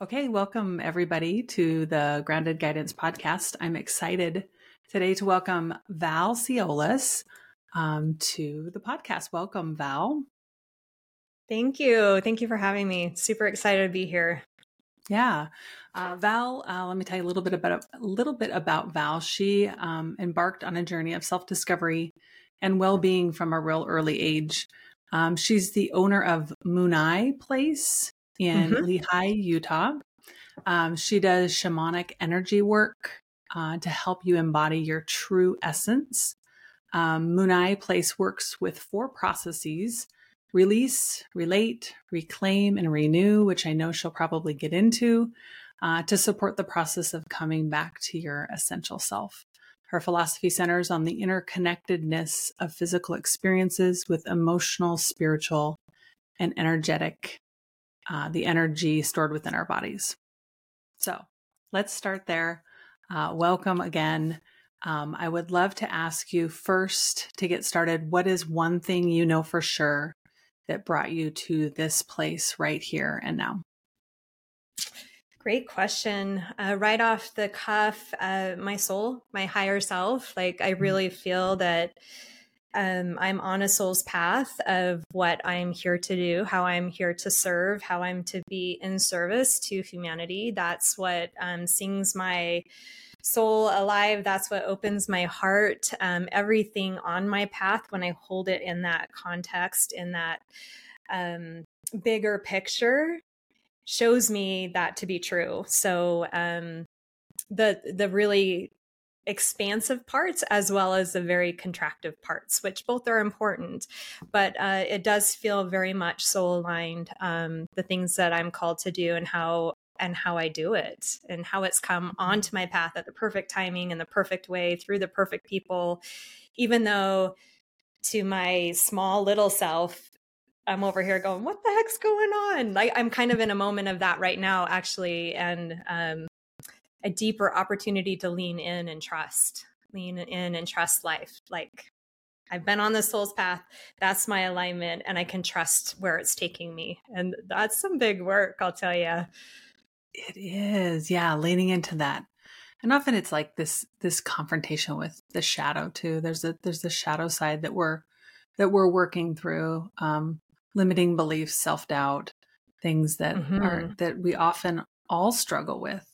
Okay, welcome everybody to the Grounded Guidance Podcast. I'm excited today to welcome Val Seolas um, to the podcast. Welcome, Val. Thank you. Thank you for having me. Super excited to be here. Yeah, uh, Val. Uh, let me tell you a little bit about a little bit about Val. She um, embarked on a journey of self discovery and well being from a real early age. Um, she's the owner of Munay Place in mm-hmm. Lehi, Utah. Um, she does shamanic energy work uh, to help you embody your true essence. Um, Munay Place works with four processes release, relate, reclaim, and renew, which I know she'll probably get into, uh, to support the process of coming back to your essential self. Her philosophy centers on the interconnectedness of physical experiences with emotional, spiritual, and energetic uh, the energy stored within our bodies. So let's start there. Uh, welcome again. Um, I would love to ask you first to get started what is one thing you know for sure that brought you to this place right here and now? Great question. Uh, right off the cuff, uh, my soul, my higher self, like I mm-hmm. really feel that um, I'm on a soul's path of what I'm here to do, how I'm here to serve, how I'm to be in service to humanity. That's what um, sings my soul alive. That's what opens my heart. Um, everything on my path, when I hold it in that context, in that um, bigger picture, shows me that to be true. So, um, the the really expansive parts as well as the very contractive parts, which both are important. But uh, it does feel very much soul aligned. Um, the things that I'm called to do and how and how I do it and how it's come onto my path at the perfect timing and the perfect way through the perfect people, even though to my small little self, I'm over here going, what the heck's going on? I'm kind of in a moment of that right now, actually. And um, a deeper opportunity to lean in and trust, lean in and trust life. Like I've been on the soul's path. That's my alignment, and I can trust where it's taking me. And that's some big work, I'll tell you. It is, yeah, leaning into that. And often it's like this this confrontation with the shadow too. There's a there's the shadow side that we're that we're working through, um, limiting beliefs, self doubt, things that mm-hmm. are that we often all struggle with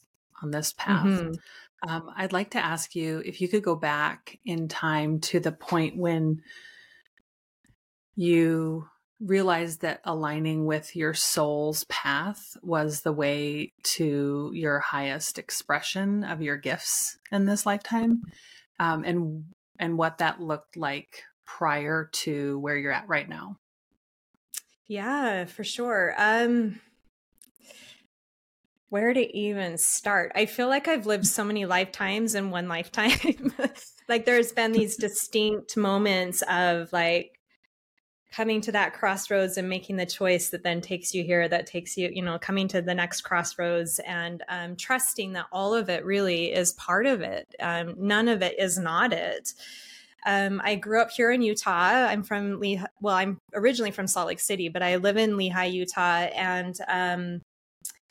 on this path. Mm-hmm. Um, I'd like to ask you if you could go back in time to the point when you realized that aligning with your soul's path was the way to your highest expression of your gifts in this lifetime, um, and and what that looked like prior to where you're at right now. Yeah, for sure. Um, where to even start? I feel like I've lived so many lifetimes in one lifetime. like there's been these distinct moments of like coming to that crossroads and making the choice that then takes you here, that takes you, you know, coming to the next crossroads and um, trusting that all of it really is part of it. Um, none of it is not it. Um, I grew up here in Utah. I'm from Lehi. Well, I'm originally from Salt Lake City, but I live in Lehi, Utah, and um,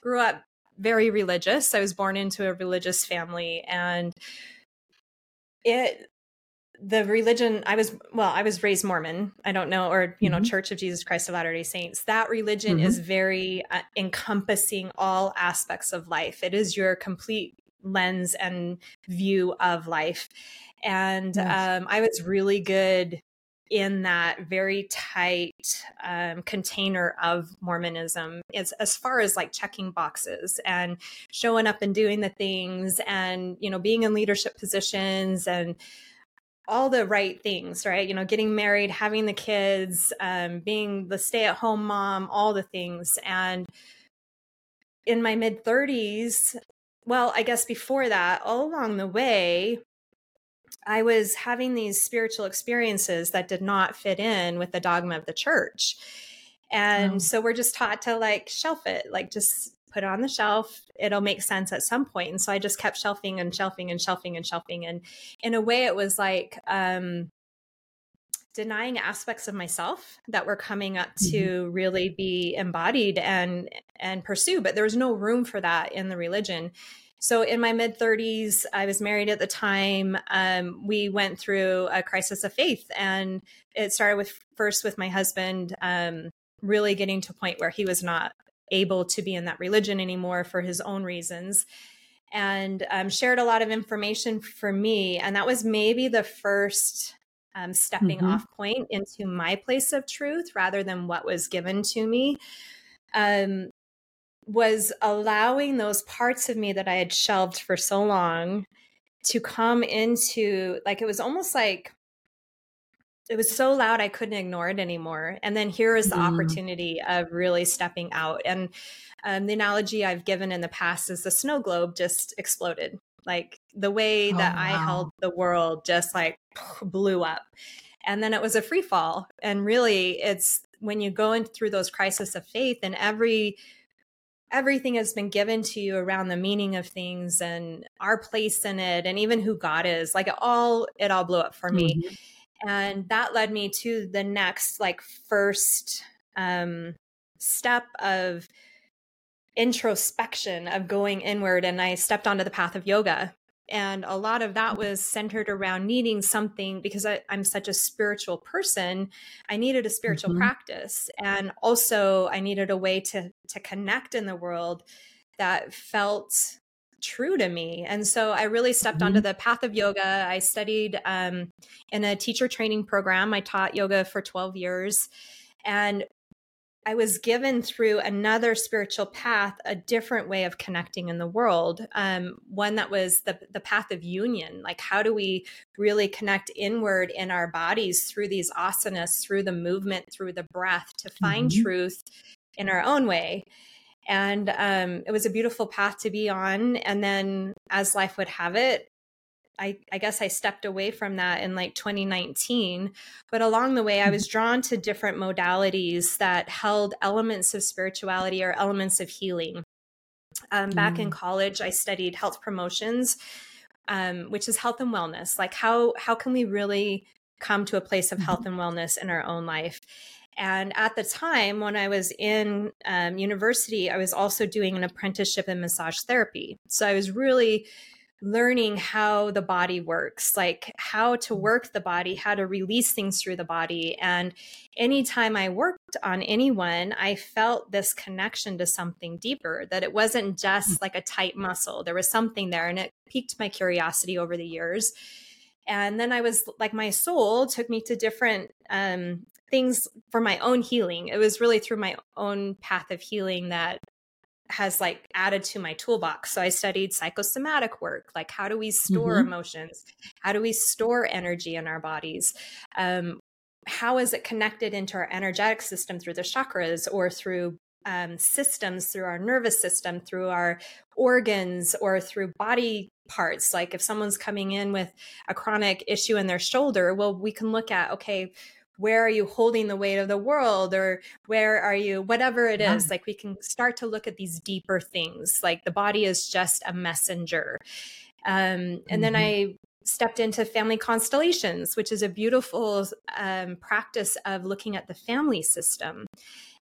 grew up very religious. I was born into a religious family and it the religion I was well, I was raised Mormon. I don't know or you know mm-hmm. Church of Jesus Christ of Latter-day Saints. That religion mm-hmm. is very uh, encompassing all aspects of life. It is your complete lens and view of life. And yes. um, I was really good in that very tight um, container of Mormonism as, as far as like checking boxes and showing up and doing the things and, you know, being in leadership positions and all the right things, right? You know, getting married, having the kids, um, being the stay at home mom, all the things. And in my mid 30s, well, I guess before that, all along the way, I was having these spiritual experiences that did not fit in with the dogma of the church. And oh. so we're just taught to like shelf it, like just put it on the shelf. It'll make sense at some point. And so I just kept shelving and shelving and shelving and shelving. And in a way, it was like um, denying aspects of myself that were coming up mm-hmm. to really be embodied and and pursue, but there was no room for that in the religion. So in my mid 30s, I was married at the time. Um, we went through a crisis of faith, and it started with first with my husband um, really getting to a point where he was not able to be in that religion anymore for his own reasons and um, shared a lot of information for me and that was maybe the first um, stepping mm-hmm. off point into my place of truth rather than what was given to me um, was allowing those parts of me that I had shelved for so long to come into like it was almost like it was so loud I couldn't ignore it anymore. And then here is the mm. opportunity of really stepping out. And um, the analogy I've given in the past is the snow globe just exploded. Like the way oh, that wow. I held the world just like blew up. And then it was a free fall. And really, it's when you go in through those crises of faith and every everything has been given to you around the meaning of things and our place in it and even who God is like it all it all blew up for me mm-hmm. and that led me to the next like first um step of introspection of going inward and I stepped onto the path of yoga and a lot of that was centered around needing something because I, am such a spiritual person. I needed a spiritual mm-hmm. practice. And also I needed a way to to connect in the world that felt true to me. And so I really stepped mm-hmm. onto the path of yoga. I studied um, in a teacher training program. I taught yoga for 12 years. And I was given through another spiritual path a different way of connecting in the world. Um, one that was the the path of union. Like, how do we really connect inward in our bodies through these asanas, through the movement, through the breath, to find mm-hmm. truth in our own way? And um, it was a beautiful path to be on. And then, as life would have it, I, I guess I stepped away from that in like 2019. But along the way, I was mm-hmm. drawn to different modalities that held elements of spirituality or elements of healing. Um, back mm. in college, I studied health promotions, um, which is health and wellness. Like how how can we really come to a place of health mm-hmm. and wellness in our own life? And at the time, when I was in um, university, I was also doing an apprenticeship in massage therapy. So I was really learning how the body works, like how to mm. work the body, how to release things through the body. And anytime I worked on anyone, I felt this connection to something deeper, that it wasn't just mm. like a tight muscle. There was something there, and it piqued my curiosity over the years. And then I was like, my soul took me to different um, things for my own healing. It was really through my own path of healing that has like added to my toolbox. So I studied psychosomatic work, like how do we store mm-hmm. emotions? How do we store energy in our bodies? Um, how is it connected into our energetic system through the chakras or through um, systems, through our nervous system, through our organs, or through body parts? Like if someone's coming in with a chronic issue in their shoulder, well, we can look at, okay, where are you holding the weight of the world or where are you whatever it is yeah. like we can start to look at these deeper things like the body is just a messenger um, and mm-hmm. then i stepped into family constellations which is a beautiful um, practice of looking at the family system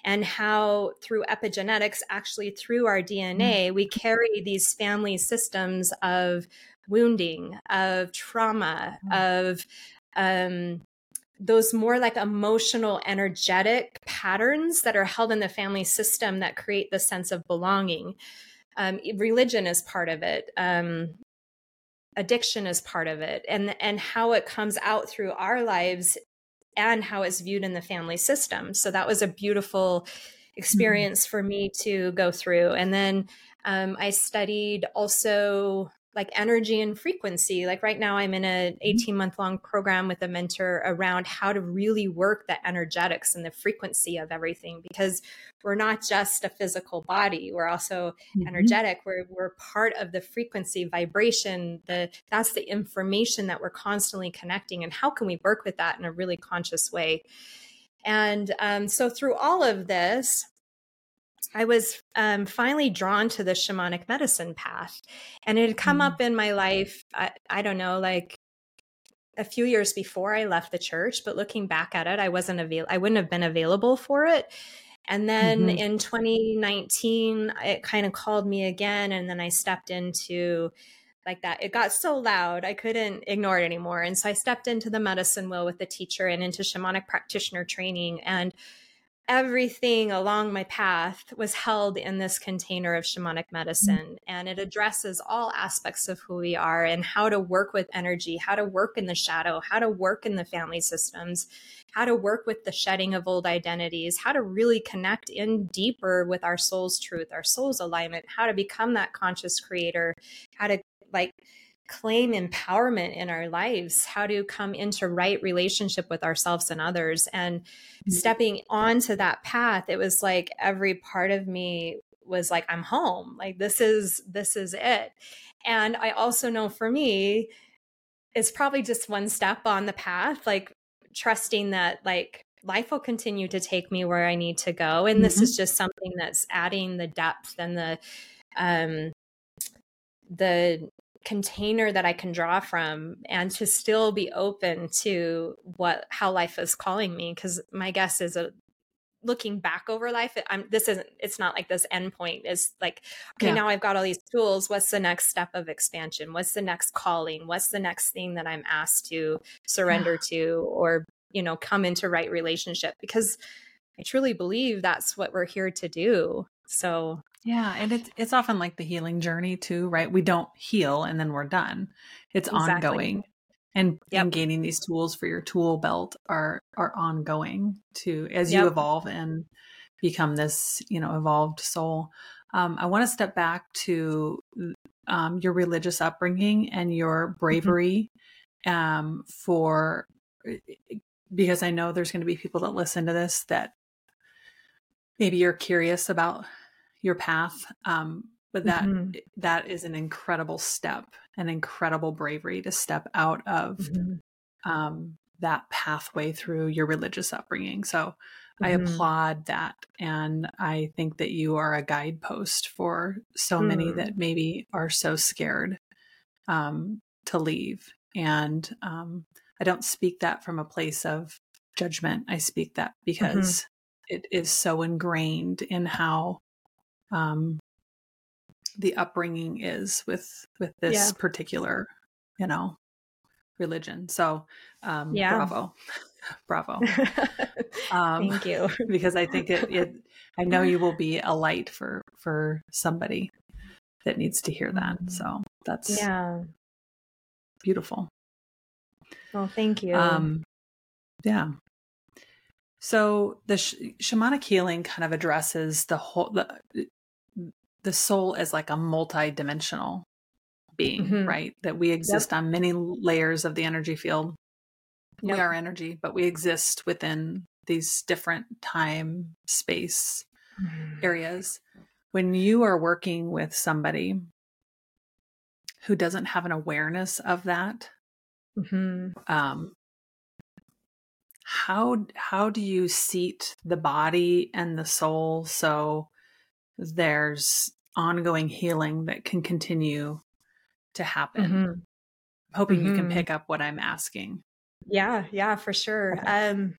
and how through epigenetics actually through our dna mm-hmm. we carry these family systems of wounding of trauma mm-hmm. of um, those more like emotional, energetic patterns that are held in the family system that create the sense of belonging. Um, religion is part of it. Um, addiction is part of it, and and how it comes out through our lives, and how it's viewed in the family system. So that was a beautiful experience mm-hmm. for me to go through. And then um, I studied also like energy and frequency. Like right now, I'm in an mm-hmm. 18 month long program with a mentor around how to really work the energetics and the frequency of everything because we're not just a physical body. We're also mm-hmm. energetic. We're, we're part of the frequency, vibration. The that's the information that we're constantly connecting. And how can we work with that in a really conscious way? And um, so through all of this, I was um, finally drawn to the shamanic medicine path. And it had come mm. up in my life, I, I don't know, like a few years before I left the church, but looking back at it, I wasn't avail I wouldn't have been available for it. And then mm-hmm. in 2019, it kind of called me again. And then I stepped into like that. It got so loud, I couldn't ignore it anymore. And so I stepped into the medicine wheel with the teacher and into shamanic practitioner training. And everything along my path was held in this container of shamanic medicine. And it addresses all aspects of who we are and how to work with energy how to work in the shadow how to work in the family systems how to work with the shedding of old identities how to really connect in deeper with our soul's truth our soul's alignment how to become that conscious creator how to like claim empowerment in our lives, how to come into right relationship with ourselves and others. And mm-hmm. stepping onto that path, it was like every part of me was like, I'm home. Like this is this is it. And I also know for me, it's probably just one step on the path, like trusting that like life will continue to take me where I need to go. And mm-hmm. this is just something that's adding the depth and the um the container that I can draw from and to still be open to what how life is calling me because my guess is a looking back over life i'm this isn't it's not like this endpoint is like okay yeah. now i've got all these tools what's the next step of expansion what's the next calling what's the next thing that i'm asked to surrender yeah. to or you know come into right relationship because i truly believe that's what we're here to do so yeah, and it's it's often like the healing journey too, right? We don't heal and then we're done. It's exactly. ongoing. And, yep. and gaining these tools for your tool belt are are ongoing to as yep. you evolve and become this, you know, evolved soul. Um, I want to step back to um, your religious upbringing and your mm-hmm. bravery mm-hmm. um, for because I know there's going to be people that listen to this that maybe you're curious about your path. Um, but that mm-hmm. that is an incredible step, an incredible bravery to step out of mm-hmm. um, that pathway through your religious upbringing. So mm-hmm. I applaud that, and I think that you are a guidepost for so many mm. that maybe are so scared um, to leave. And um, I don't speak that from a place of judgment. I speak that mm-hmm. because it is so ingrained in how um, the upbringing is with with this yeah. particular, you know, religion. So, um, yeah. bravo, bravo. um, Thank you. because I think it, it, I know you will be a light for for somebody that needs to hear that. So that's yeah, beautiful. Well, thank you. Um, yeah. So the sh- shamanic healing kind of addresses the whole the the soul as like a multi-dimensional being, mm-hmm. right? That we exist yep. on many layers of the energy field. Yep. We are energy, but we exist within these different time space mm-hmm. areas. When you are working with somebody who doesn't have an awareness of that, mm-hmm. um, how how do you seat the body and the soul so there's ongoing healing that can continue to happen. Mm-hmm. Hoping mm-hmm. you can mm-hmm. pick up what I'm asking. Yeah, yeah, for sure. Okay. Um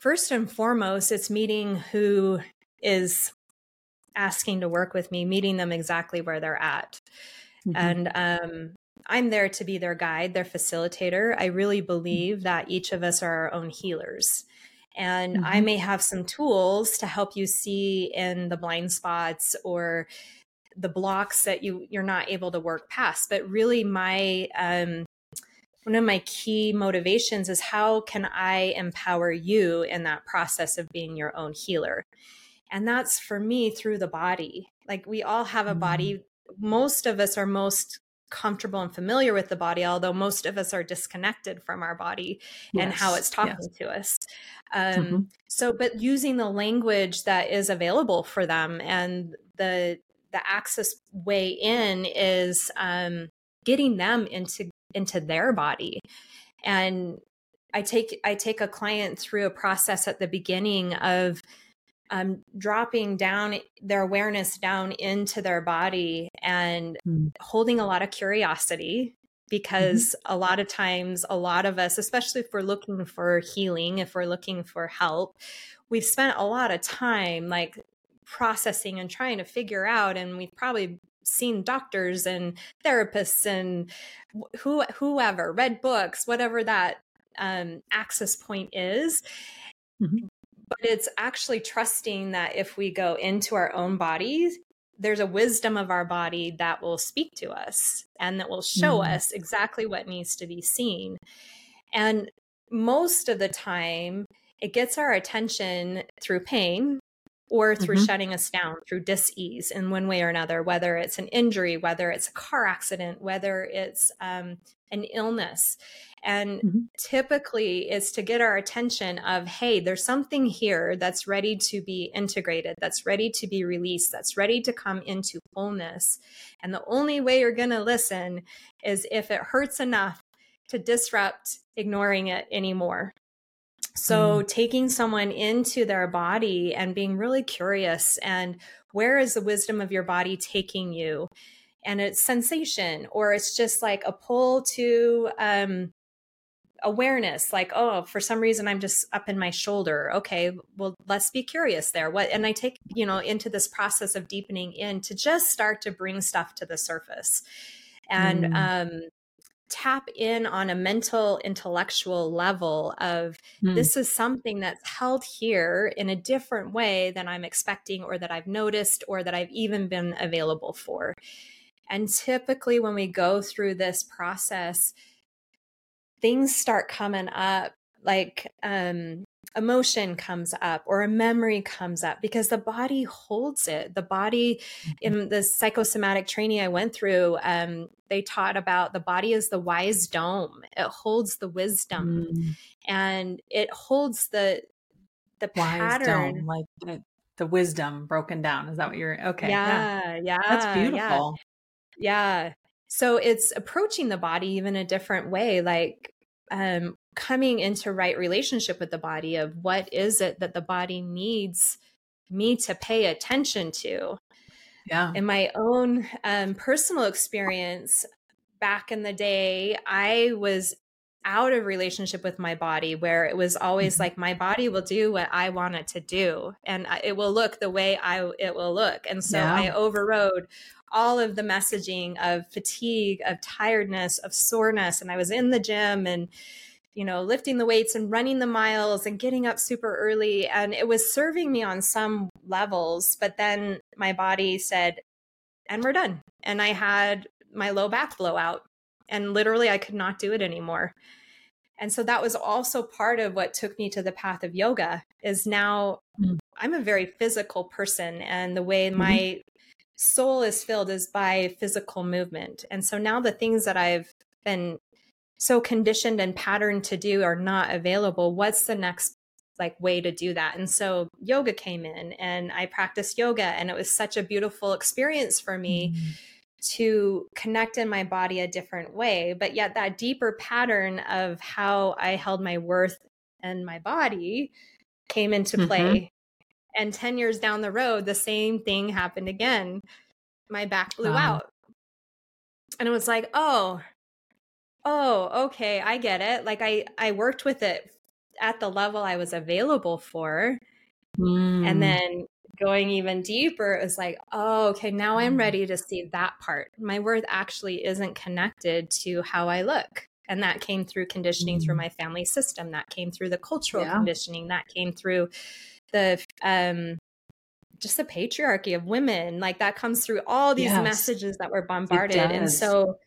first and foremost, it's meeting who is asking to work with me, meeting them exactly where they're at. Mm-hmm. And um I'm there to be their guide, their facilitator. I really believe that each of us are our own healers. And mm-hmm. I may have some tools to help you see in the blind spots or the blocks that you you're not able to work past. But really my um one of my key motivations is how can I empower you in that process of being your own healer? And that's for me through the body. Like we all have a body. Mm-hmm. Most of us are most comfortable and familiar with the body, although most of us are disconnected from our body yes, and how it's talking yes. to us. Um, mm-hmm. So, but using the language that is available for them and the the access way in is um, getting them into into their body and i take i take a client through a process at the beginning of um, dropping down their awareness down into their body and mm. holding a lot of curiosity because mm-hmm. a lot of times a lot of us especially if we're looking for healing if we're looking for help we've spent a lot of time like processing and trying to figure out and we've probably seen doctors and therapists and who whoever read books whatever that um, access point is mm-hmm. but it's actually trusting that if we go into our own bodies there's a wisdom of our body that will speak to us and that will show mm-hmm. us exactly what needs to be seen and most of the time it gets our attention through pain or through mm-hmm. shutting us down through dis-ease in one way or another whether it's an injury whether it's a car accident whether it's um, an illness and mm-hmm. typically is to get our attention of hey there's something here that's ready to be integrated that's ready to be released that's ready to come into wholeness and the only way you're going to listen is if it hurts enough to disrupt ignoring it anymore so, mm. taking someone into their body and being really curious and where is the wisdom of your body taking you? And it's sensation, or it's just like a pull to um, awareness, like, oh, for some reason I'm just up in my shoulder. Okay, well, let's be curious there. What, and I take, you know, into this process of deepening in to just start to bring stuff to the surface. And mm. um, tap in on a mental intellectual level of mm. this is something that's held here in a different way than I'm expecting or that I've noticed or that I've even been available for. And typically when we go through this process things start coming up like um emotion comes up or a memory comes up because the body holds it the body mm-hmm. in the psychosomatic training i went through um, they taught about the body is the wise dome it holds the wisdom mm. and it holds the the wise pattern dome, like the, the, wisdom broken down is that what you're okay yeah yeah, yeah that's beautiful yeah. Yeah so it's approaching the body even a different way like um coming into right relationship with the body of what is it that the body needs me to pay attention to yeah in my own um, personal experience back in the day i was out of relationship with my body where it was always mm-hmm. like my body will do what i want it to do and it will look the way i it will look and so yeah. i overrode all of the messaging of fatigue of tiredness of soreness and i was in the gym and you know, lifting the weights and running the miles and getting up super early. And it was serving me on some levels. But then my body said, and we're done. And I had my low back blowout. And literally, I could not do it anymore. And so that was also part of what took me to the path of yoga is now mm-hmm. I'm a very physical person and the way mm-hmm. my soul is filled is by physical movement. And so now the things that I've been so conditioned and patterned to do are not available what's the next like way to do that and so yoga came in and i practiced yoga and it was such a beautiful experience for me mm-hmm. to connect in my body a different way but yet that deeper pattern of how i held my worth and my body came into play mm-hmm. And 10 years down the road the same thing happened again my back blew out and it was like oh oh okay i get it like i i worked with it at the level i was available for mm. and then going even deeper it was like oh okay now i'm mm. ready to see that part my worth actually isn't connected to how i look and that came through conditioning mm. through my family system that came through the cultural yeah. conditioning that came through the um just the patriarchy of women like that comes through all these yes. messages that were bombarded and so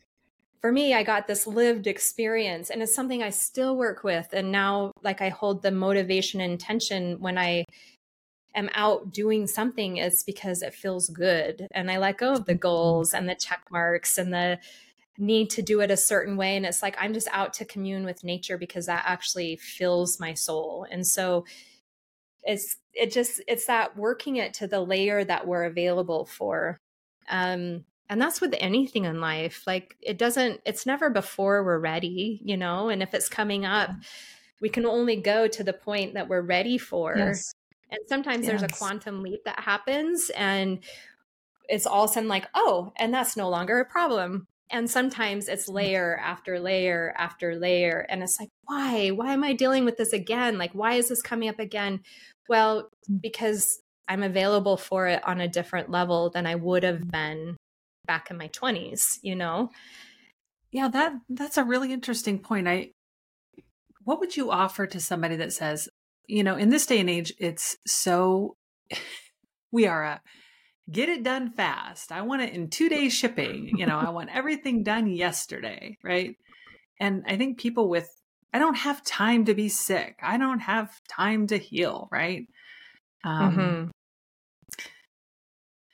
for me, I got this lived experience and it's something I still work with. And now, like, I hold the motivation and intention when I am out doing something, it's because it feels good. And I let go of the goals and the check marks and the need to do it a certain way. And it's like, I'm just out to commune with nature because that actually fills my soul. And so, it's it just it's that working it to the layer that we're available for um and that's with anything in life like it doesn't it's never before we're ready you know and if it's coming up we can only go to the point that we're ready for yes. and sometimes yes. there's a quantum leap that happens and it's all of a sudden like oh and that's no longer a problem and sometimes it's mm-hmm. layer after layer after layer and it's like why? Why am i dealing with this again? Like why is this coming up again? Well because i'm available for it on a different level than i would have been back in my 20s you know? Yeah that that's a really interesting point. I what would you offer to somebody that says you know in this day and age it's so we are a get it done fast. I want it in two days shipping. You know, I want everything done yesterday. Right. And I think people with, I don't have time to be sick. I don't have time to heal. Right. Um, mm-hmm.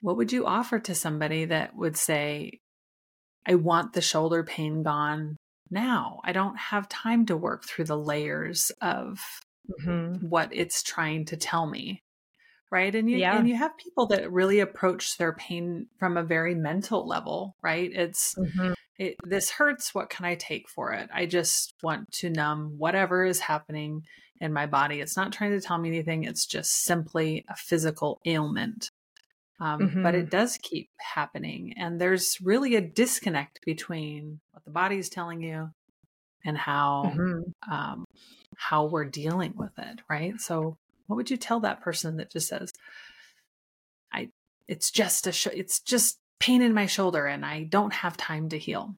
What would you offer to somebody that would say, I want the shoulder pain gone now? I don't have time to work through the layers of mm-hmm. what it's trying to tell me right and you yeah. and you have people that really approach their pain from a very mental level right it's mm-hmm. it, this hurts what can i take for it i just want to numb whatever is happening in my body it's not trying to tell me anything it's just simply a physical ailment um, mm-hmm. but it does keep happening and there's really a disconnect between what the body is telling you and how mm-hmm. um, how we're dealing with it right so what would you tell that person that just says, I, it's just a, sh- it's just pain in my shoulder and I don't have time to heal?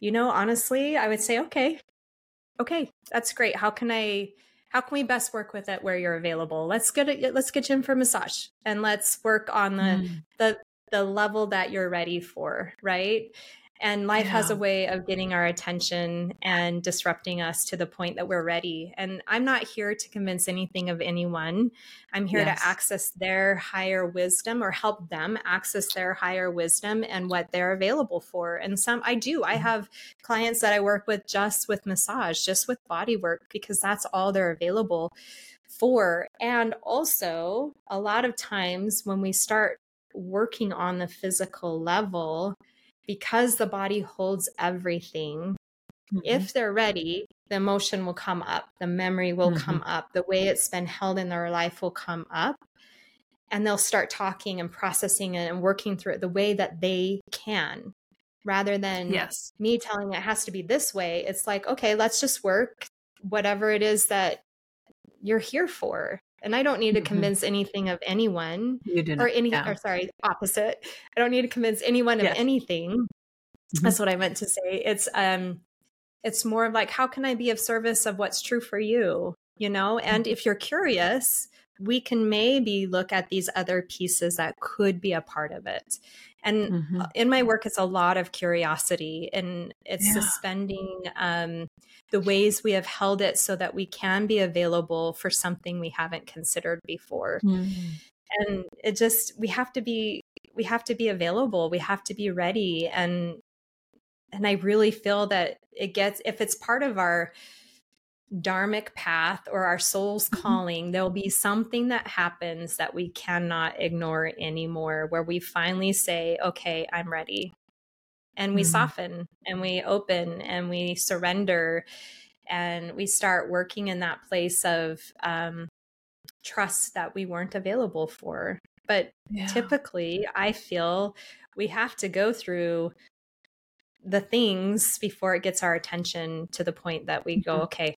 You know, honestly, I would say, okay, okay, that's great. How can I, how can we best work with it where you're available? Let's get it, let's get you in for massage and let's work on the, mm. the, the level that you're ready for, right? And life yeah. has a way of getting our attention and disrupting us to the point that we're ready. And I'm not here to convince anything of anyone. I'm here yes. to access their higher wisdom or help them access their higher wisdom and what they're available for. And some I do. I mm-hmm. have clients that I work with just with massage, just with body work, because that's all they're available for. And also, a lot of times when we start working on the physical level, because the body holds everything, mm-hmm. if they're ready, the emotion will come up, the memory will mm-hmm. come up, the way it's been held in their life will come up. And they'll start talking and processing it and working through it the way that they can rather than yes. me telling it has to be this way. It's like, okay, let's just work whatever it is that you're here for and I don't need to mm-hmm. convince mm-hmm. anything of anyone or any yeah. or sorry, opposite. I don't need to convince anyone yes. of anything. Mm-hmm. That's what I meant to say. It's um it's more of like how can I be of service of what's true for you, you know? And mm-hmm. if you're curious, we can maybe look at these other pieces that could be a part of it. And mm-hmm. in my work, it's a lot of curiosity and it's yeah. suspending um, the ways we have held it so that we can be available for something we haven't considered before. Mm-hmm. And it just, we have to be, we have to be available. We have to be ready. And, and I really feel that it gets, if it's part of our, dharmic path or our soul's mm-hmm. calling, there'll be something that happens that we cannot ignore anymore, where we finally say, okay, I'm ready. And we mm-hmm. soften and we open and we surrender and we start working in that place of um, trust that we weren't available for. But yeah. typically, I feel we have to go through the things before it gets our attention to the point that we go, mm-hmm. okay,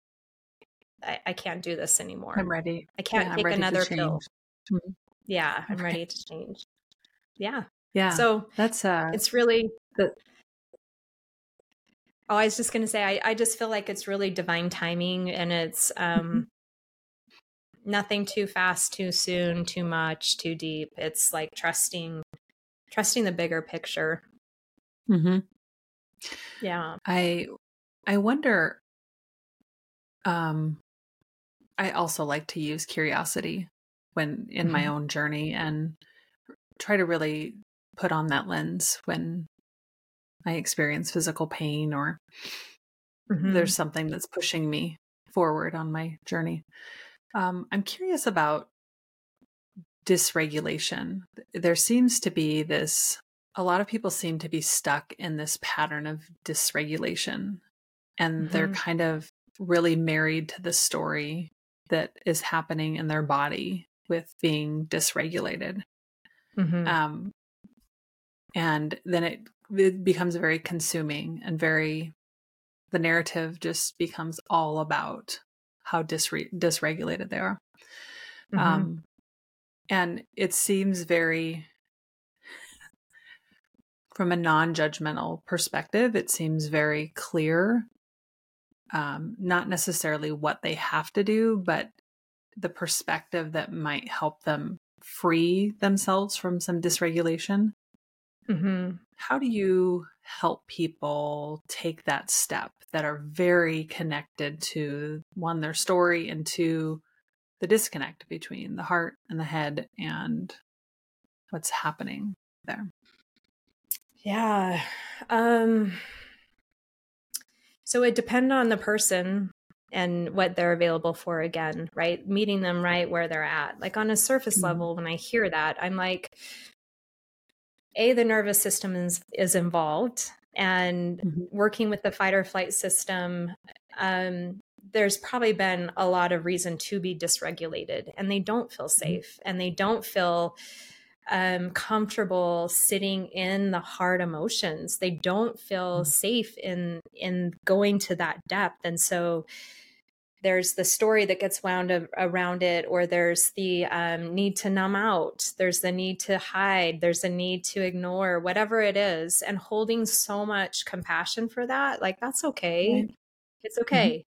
I, I can't do this anymore. I'm ready. I can't yeah, take another pill. Mm-hmm. Yeah, I'm ready to change. Yeah. Yeah. So that's uh it's really the Oh, I was just gonna say I, I just feel like it's really divine timing and it's um mm-hmm. nothing too fast, too soon, too much, too deep. It's like trusting trusting the bigger picture. Mm-hmm. Yeah. I I wonder um I also like to use curiosity when in mm-hmm. my own journey and try to really put on that lens when I experience physical pain or mm-hmm. there's something that's pushing me forward on my journey. Um, I'm curious about dysregulation. There seems to be this, a lot of people seem to be stuck in this pattern of dysregulation and mm-hmm. they're kind of really married to the story that is happening in their body with being dysregulated. Mm-hmm. Um, and then it it becomes very consuming and very the narrative just becomes all about how disre- dysregulated they are mm-hmm. um, and it seems very from a non-judgmental perspective it seems very clear um, not necessarily what they have to do but the perspective that might help them free themselves from some dysregulation mm-hmm. how do you help people take that step that are very connected to one their story and two the disconnect between the heart and the head and what's happening there yeah um so it depend on the person and what they're available for again right meeting them right where they're at like on a surface mm-hmm. level when i hear that i'm like a the nervous system is is involved and mm-hmm. working with the fight or flight system um, there's probably been a lot of reason to be dysregulated and they don't feel mm-hmm. safe and they don't feel um, comfortable sitting in the hard emotions. They don't feel mm-hmm. safe in in going to that depth. And so there's the story that gets wound around it or there's the um, need to numb out. There's the need to hide. There's a need to ignore whatever it is. And holding so much compassion for that like that's okay. It's mm-hmm. okay.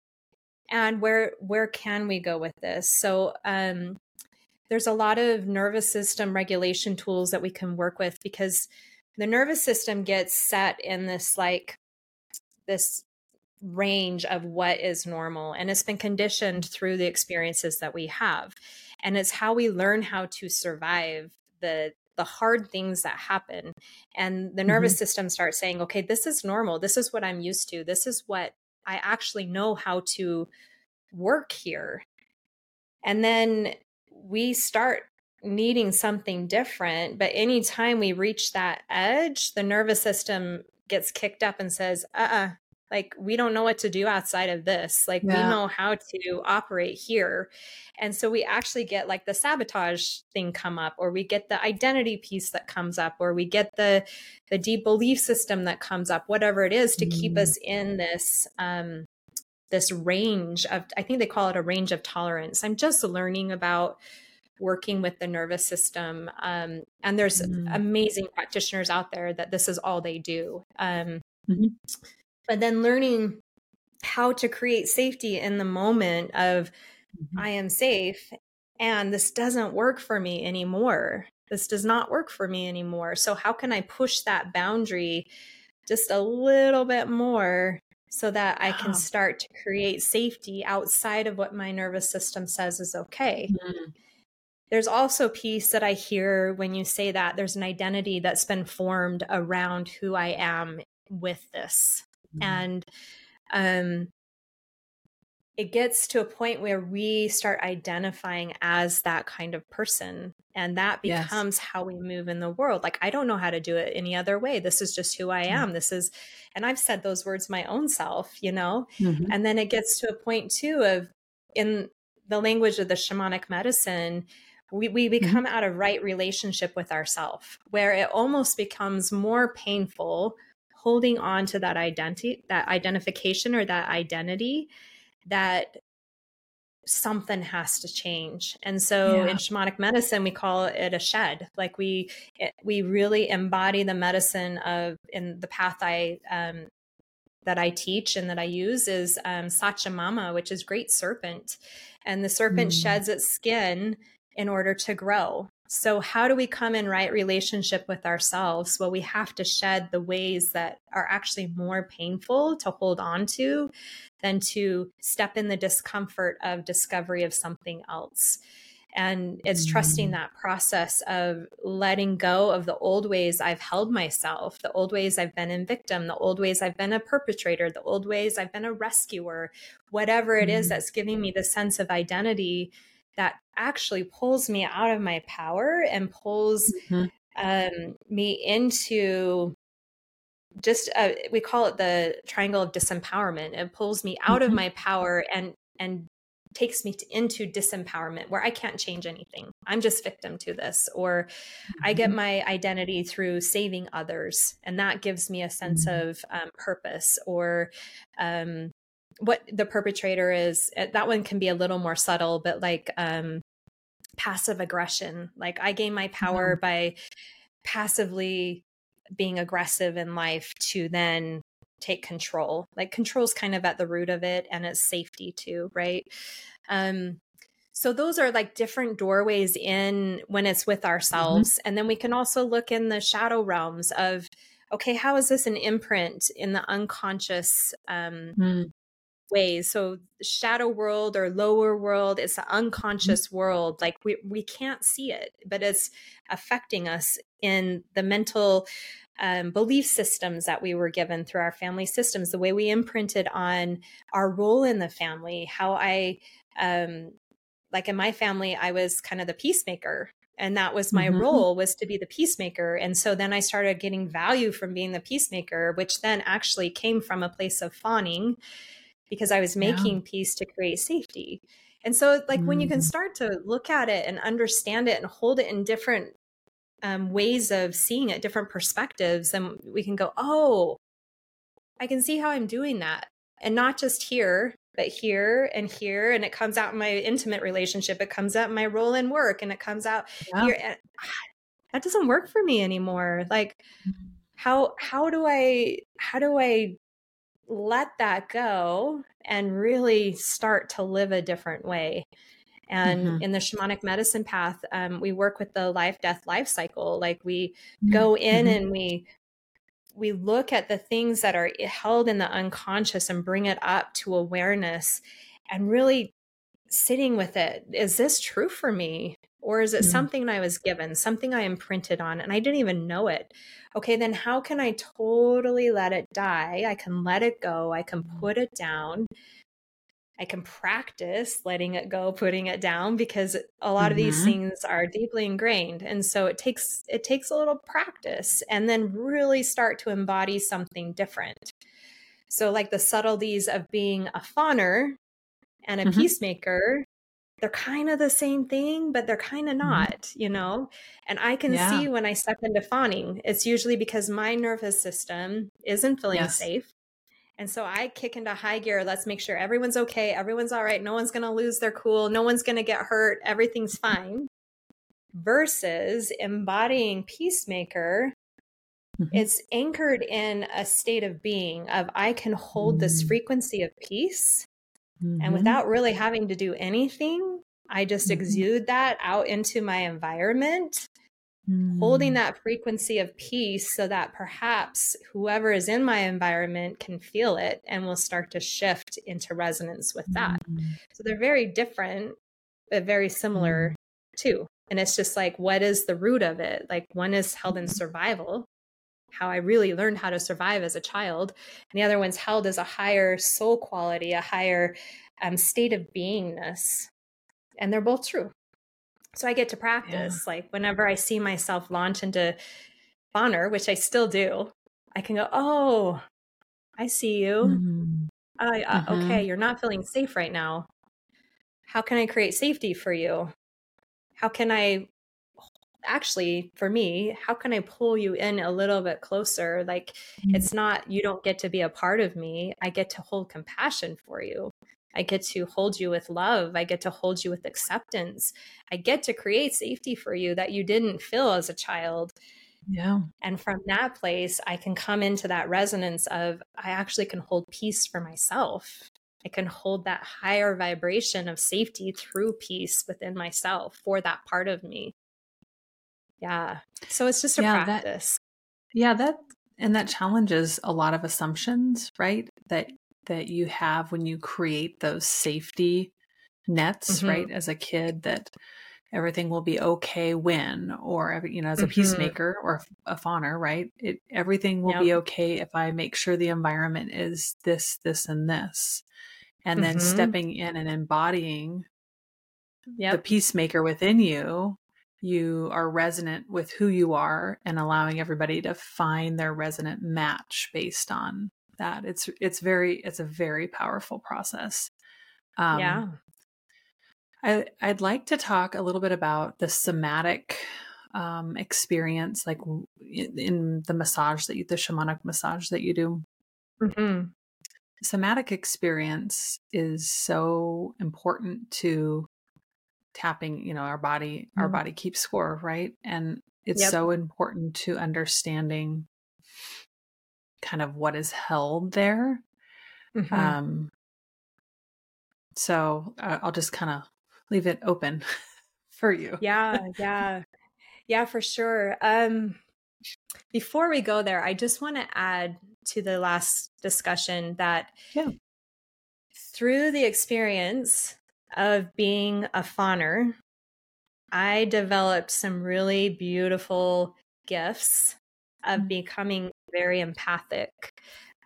Mm-hmm. and where where can we go with this? So um there's a lot of nervous system regulation tools that we can work with because the nervous system gets set in this like this range of what is normal and it's been conditioned through the experiences that we have. And it's how we learn how to survive the the hard things that happen. And the nervous mm-hmm. system starts saying okay this is normal. This is what i'm used to. This is what i actually know how to work here. And then we start needing something different but anytime we reach that edge the nervous system gets kicked up and says uh-uh like we don't know what to do outside of this like yeah. we know how to operate here and so we actually get like the sabotage thing come up or we get the identity piece that comes up or we get the the deep belief system that comes up whatever it is to mm. keep us in this um this range of i think they call it a range of tolerance i'm just learning about working with the nervous system um, and there's mm. amazing practitioners out there that this is all they do um, mm-hmm but then learning how to create safety in the moment of mm-hmm. I am safe and this doesn't work for me anymore. This does not work for me anymore. So how can I push that boundary just a little bit more so that I can start to create safety outside of what my nervous system says is okay. Mm-hmm. There's also a piece that I hear when you say that there's an identity that's been formed around who I am with this. Mm-hmm. And um, it gets to a point where we start identifying as that kind of person. And that becomes yes. how we move in the world. Like, I don't know how to do it any other way. This is just who I am. Mm-hmm. This is, and I've said those words my own self, you know? Mm-hmm. And then it gets to a point too of, in the language of the shamanic medicine, we, we mm-hmm. become mm-hmm. out of right relationship with ourself, where it almost becomes more painful holding on to that identity, that identification or that identity that something has to change. And so yeah. in shamanic medicine we call it a shed. Like we it, we really embody the medicine of in the path I um that I teach and that I use is um, Sachamama, which is great serpent. And the serpent mm. sheds its skin in order to grow. So, how do we come in right relationship with ourselves? Well, we have to shed the ways that are actually more painful to hold on to than to step in the discomfort of discovery of something else. And it's mm. trusting that process of letting go of the old ways I've held myself, the old ways I've been in victim, the old ways I've been a perpetrator, the old ways I've been a rescuer, whatever it is mm. that's giving me the sense of identity that actually pulls me out of my power and pulls mm-hmm. um, me into just uh, we call it the triangle of disempowerment it pulls me out mm-hmm. of my power and and takes me to, into disempowerment where I can't change anything. I'm just victim to this. Or mm-hmm. I get mm-hmm. my identity through saving others, and that gives me a sense mm-hmm. of um, purpose. Or um, what the perpetrator is, eh, that one can be a little more subtle, but like um, passive aggression. Like I gain my power mm-hmm. by passively being aggressive in life to then take control. Like control's kind of at the root of it and it's safety too, right? Um so those are like different doorways in when it's with mm-hmm. ourselves mm-hmm. and then we can also look in the shadow realms of okay, how is this an imprint in the unconscious um mm ways. So shadow world or lower world, it's an mm-hmm. unconscious world. Like we we can't see it, but it's affecting us in the mental um, belief systems that we were given through our family systems, the way we imprinted on our role in the family, how I, um, like in my family, I was kind of the peacemaker. And that was my mm-hmm. role was to be the peacemaker. And so then I started getting value from being the peacemaker, which then actually came from a place of fawning because I was making yeah. peace to create safety. And so, like, mm. when you can mm. start to look at it and understand it and hold it in different um, ways of seeing it, different perspectives, then we can go, oh, I can see how I'm doing that. And not just here, but here and here. And it comes out in my intimate relationship, it comes out in my role in work, and it comes out yeah. here. And, that doesn't work for me anymore. Like, mm. how how do I how do I let that go and really start to live a different way. And mm-hmm. in the shamanic medicine path, um, we work with the life death life cycle. Like we mm-hmm. go in mm-hmm. and we we look at the things that are held in the unconscious and bring it up to awareness and really sitting with it. Is this true for me? Or is it mm-hmm. something I was given, something I imprinted on, and I didn't even know it? Okay, then how can I totally let it die? I can let it go. I can put it down. I can practice letting it go, putting it down because a lot mm-hmm. of these mm-hmm. things are deeply ingrained. And so it takes it takes a little practice and then really start to embody something different. So like the subtleties of being a fawner and a mm-hmm. peacemaker they're kind of the same thing, but they're kind of mm-hmm. not, mm-hmm. you know? And I can yeah. see when I step into fawning, it's usually because my nervous system isn't feeling yes. safe. And so I kick into high gear. Let's make sure everyone's okay. Everyone's all right. No one's going to lose their cool. No one's going to get hurt. Everything's fine. Versus embodying peacemaker, mm-hmm. it's anchored in a state of being of I can hold this mm. frequency of peace Mm-hmm. And without really having to do anything, I just mm-hmm. exude that out into my environment, mm-hmm. holding mm. that frequency of peace so that perhaps whoever is in my environment can feel it and will start to shift into resonance with that. Mm-hmm. So they're very different, but very similar mm-hmm. too. And it's just like, what is the root of it? Like, one is held in mm-hmm. survival, how I really learned how to survive as a child. And the other one's held as a higher soul quality, a higher um, state of beingness. And they're both true. So I get to practice. Yeah. Like whenever I see myself launch into honor, which I still do, I can go, oh, I see you. Mm-hmm. Uh, mm-hmm. Okay, you're not feeling safe right now. How can I create safety for you? How can I actually for me how can i pull you in a little bit closer? Like mm-hmm. it's not you don't get to be a part of me. I get to hold compassion for you. I get to hold you with love. I get to hold you with acceptance. I get to create safety for you that you didn't feel as a child. Yeah. And from that place i can come into that resonance of i actually can hold peace for myself. I can hold that higher vibration of safety through peace within myself for that part of me. Yeah. So it's just a yeah, practice. That, yeah, that and that challenges a lot of assumptions, right? That that you have when you create those safety nets, mm-hmm. right? As a kid that everything will be okay when or you know as a mm-hmm. peacemaker or a fawner right it everything will yep. be okay if i make sure the environment is this this and this and mm-hmm. then stepping in and embodying yep. the peacemaker within you you are resonant with who you are and allowing everybody to find their resonant match based on that it's it's very it's a very powerful process um, yeah I, I'd like to talk a little bit about the somatic um, experience, like in, in, the massage that you, the shamanic massage that you do. Mm-hmm. Somatic experience is so important to tapping. You know, our body, mm-hmm. our body keeps score, right? And it's yep. so important to understanding kind of what is held there. Mm-hmm. Um, so uh, I'll just kind of leave it open for you. Yeah, yeah. Yeah, for sure. Um before we go there, I just want to add to the last discussion that yeah. through the experience of being a fawner, I developed some really beautiful gifts of mm. becoming very empathic,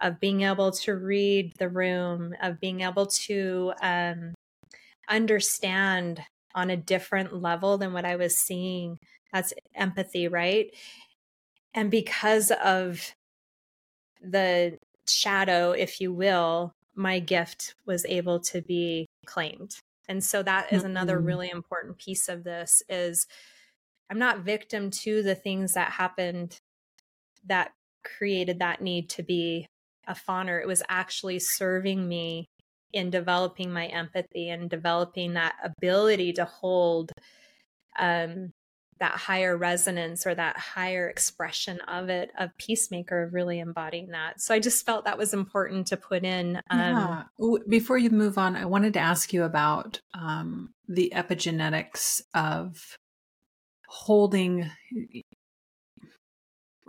of being able to read the room, of being able to um, understand on a different level than what I was seeing. That's empathy, right? And because of the shadow, if you will, my gift was able to be claimed. And so that is another really important piece of this is I'm not victim to the things that happened that created that need to be a fawner. It was actually serving me in developing my empathy and developing that ability to hold um, that higher resonance or that higher expression of it of peacemaker of really embodying that so i just felt that was important to put in um, yeah. before you move on i wanted to ask you about um, the epigenetics of holding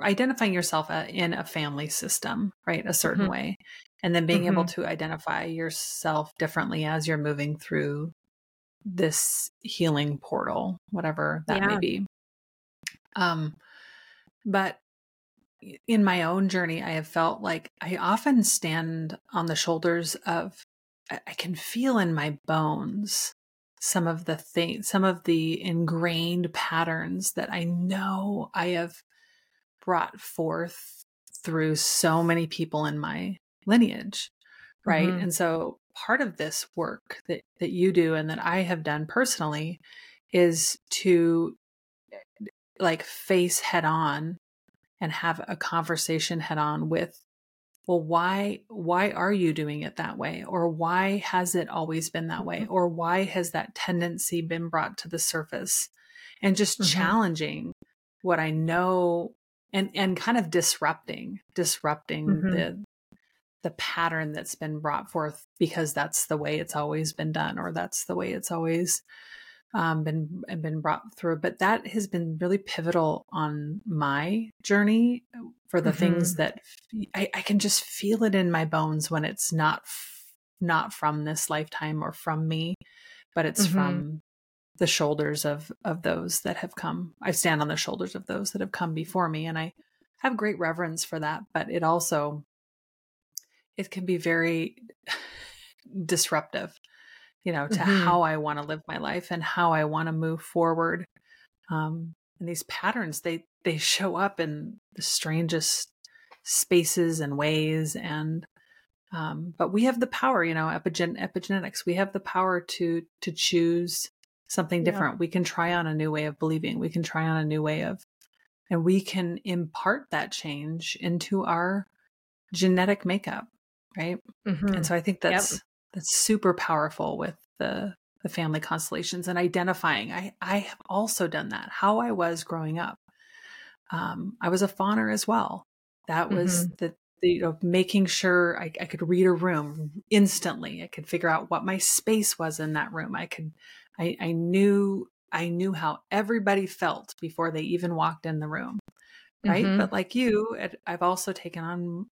identifying yourself uh, in a family system right a certain mm-hmm. way and then being mm-hmm. able to identify yourself differently as you're moving through this healing portal whatever that yeah. may be um but in my own journey i have felt like i often stand on the shoulders of i can feel in my bones some of the things some of the ingrained patterns that i know i have brought forth through so many people in my lineage right mm-hmm. and so part of this work that that you do and that I have done personally is to like face head on and have a conversation head on with well why why are you doing it that way or why has it always been that way mm-hmm. or why has that tendency been brought to the surface and just mm-hmm. challenging what i know and and kind of disrupting disrupting mm-hmm. the the pattern that's been brought forth because that's the way it's always been done or that's the way it's always um, been been brought through but that has been really pivotal on my journey for the mm-hmm. things that I, I, can just feel it in my bones when it's not not from this lifetime or from me but it's mm-hmm. from the shoulders of of those that have come i stand on the shoulders of those that have come before me and i have great reverence for that but it also it can be very disruptive, you know, to mm-hmm. how I want to live my life and how I want to move forward. Um, and these patterns, they they show up in the strangest spaces and ways. And um, but we have the power, you know, epigen- epigenetics. We have the power to to choose something different. Yeah. We can try on a new way of believing. We can try on a new way of, and we can impart that change into our genetic makeup right mm-hmm. and so i think that's yep. that's super powerful with the the family constellations and identifying i i have also done that how i was growing up um i was a fawner as well that was mm-hmm. the, the, you know making sure I, I could read a room instantly i could figure out what my space was in that room i could i i knew i knew how everybody felt before they even walked in the room right mm-hmm. but like you i've also taken on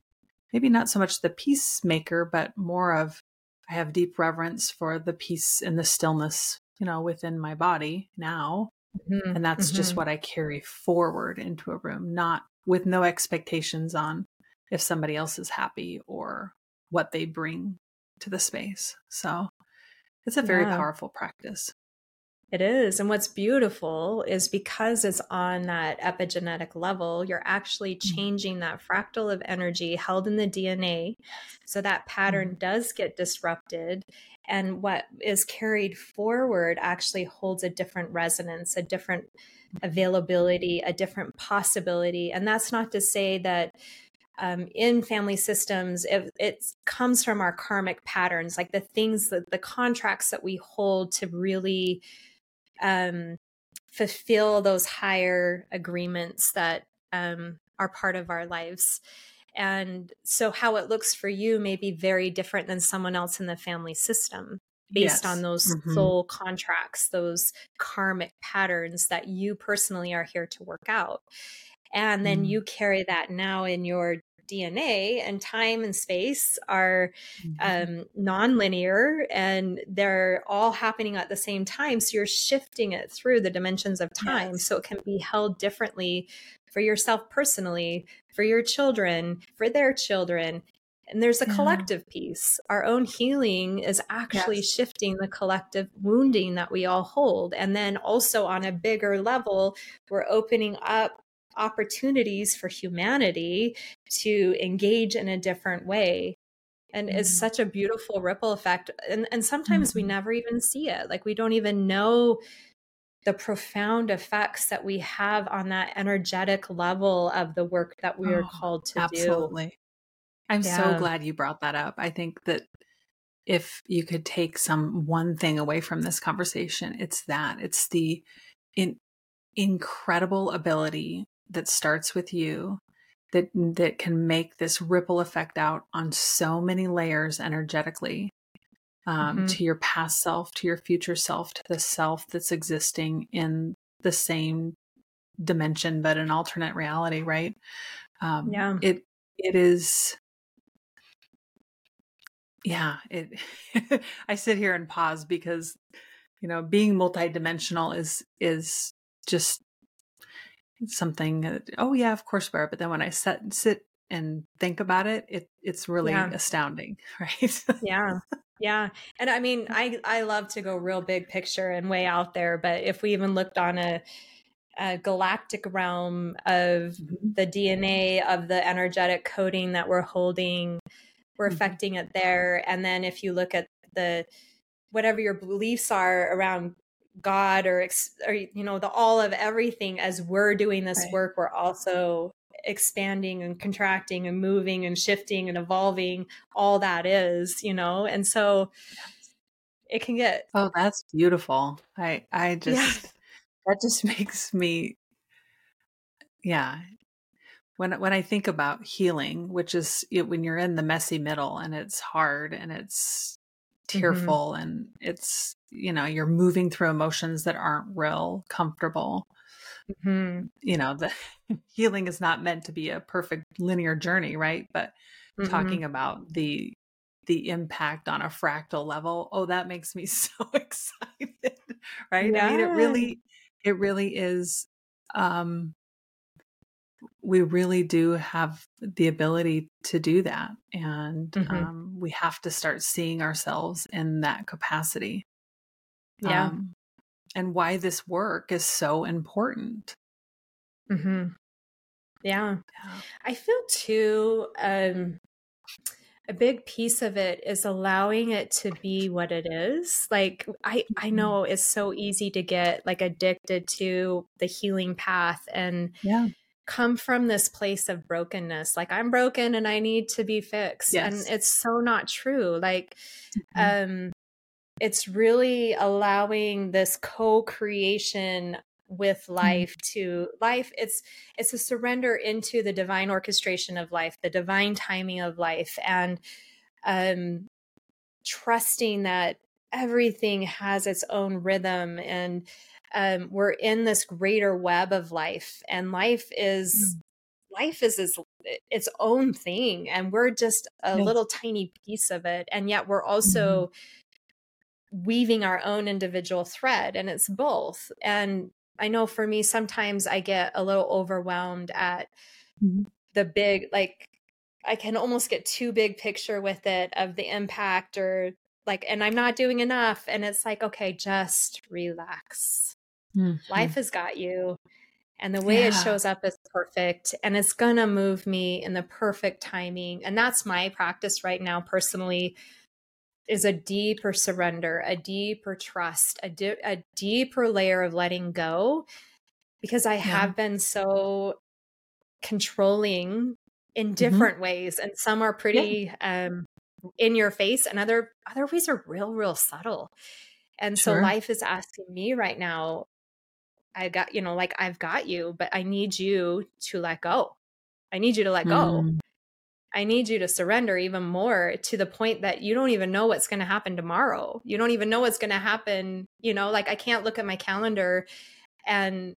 maybe not so much the peacemaker, but more of I have deep reverence for the peace and the stillness, you know, within my body now. Mm-hmm. And that's mm-hmm. just what I carry forward into a room, not with no expectations on if somebody else is happy or what they bring to the space. So it's a very yeah. powerful practice. It is. And what's beautiful is because it's on that epigenetic level, you're actually mm-hmm. changing that fractal of energy held in the DNA. So that pattern mm-hmm. does get disrupted. and what is carried forward actually holds a different resonance, a different availability, a different possibility. And that's not to say that um, in family systems, it, it, comes from our karmic patterns, like the things that the contracts that we hold to really um, fulfill those higher agreements that um, are part of our lives. And so, how it looks for you may be very different than someone else in the family system based yes. on those mm-hmm. soul contracts, those karmic patterns that you personally are here to work out. And then mm. you carry that now in your DNA and time and space are mm-hmm. um, non-linear and they're all happening at the same time. So you're shifting it through the dimensions of time. Yes. So it can be held differently for yourself personally, for your children, for their children. And there's a yeah. collective piece. Our own healing is actually yes. shifting the collective wounding that we all hold. And then also on a bigger level, we're opening up opportunities for humanity to engage in a different way and mm-hmm. it's such a beautiful ripple effect and and sometimes mm-hmm. we never even see it like we don't even know the profound effects that we have on that energetic level of the work that we are oh, called to absolutely. do absolutely i'm yeah. so glad you brought that up i think that if you could take some one thing away from this conversation it's that it's the in, incredible ability that starts with you that that can make this ripple effect out on so many layers energetically um, mm-hmm. to your past self to your future self to the self that's existing in the same dimension but an alternate reality right um, yeah it it is yeah it i sit here and pause because you know being multidimensional is is just something oh yeah of course we are but then when i sit sit and think about it it it's really yeah. astounding right yeah yeah and i mean i i love to go real big picture and way out there but if we even looked on a, a galactic realm of mm-hmm. the dna of the energetic coding that we're holding we're mm-hmm. affecting it there and then if you look at the whatever your beliefs are around God or, or you know the all of everything as we're doing this right. work we're also expanding and contracting and moving and shifting and evolving all that is you know and so it can get oh that's beautiful i i just yeah. that just makes me yeah when when i think about healing which is when you're in the messy middle and it's hard and it's. Tearful mm-hmm. and it's you know you're moving through emotions that aren't real comfortable mm-hmm. you know the healing is not meant to be a perfect linear journey right but mm-hmm. talking about the the impact on a fractal level oh that makes me so excited right yeah. i mean it really it really is um we really do have the ability to do that. And mm-hmm. um, we have to start seeing ourselves in that capacity. Yeah. Um, and why this work is so important. Mm-hmm. Yeah. yeah. I feel too, um, a big piece of it is allowing it to be what it is like i i mm-hmm. know it's so easy to get like addicted to the healing path and yeah come from this place of brokenness like i'm broken and i need to be fixed yes. and it's so not true like mm-hmm. um it's really allowing this co-creation with mm-hmm. life mm-hmm. to life it's it's a surrender into the divine orchestration of life the divine timing of life and um trusting that everything has its own rhythm and um, we're in this greater web of life and life is mm. life is its, its own thing and we're just a little tiny piece of it and yet we're also mm-hmm. weaving our own individual thread and it's both and i know for me sometimes i get a little overwhelmed at mm-hmm. the big like i can almost get too big picture with it of the impact or like and i'm not doing enough and it's like okay just relax Mm-hmm. Life has got you. And the way yeah. it shows up is perfect. And it's going to move me in the perfect timing. And that's my practice right now, personally. is a deeper surrender, a deeper trust, a, di- a deeper layer of letting go because I yeah. have been so controlling in mm-hmm. different mm-hmm. ways and some are pretty yeah. um in your face and other other ways are real real subtle and sure. so life is asking me right now i got you know like i've got you but i need you to let go i need you to let go mm. i need you to surrender even more to the point that you don't even know what's going to happen tomorrow you don't even know what's going to happen you know like i can't look at my calendar and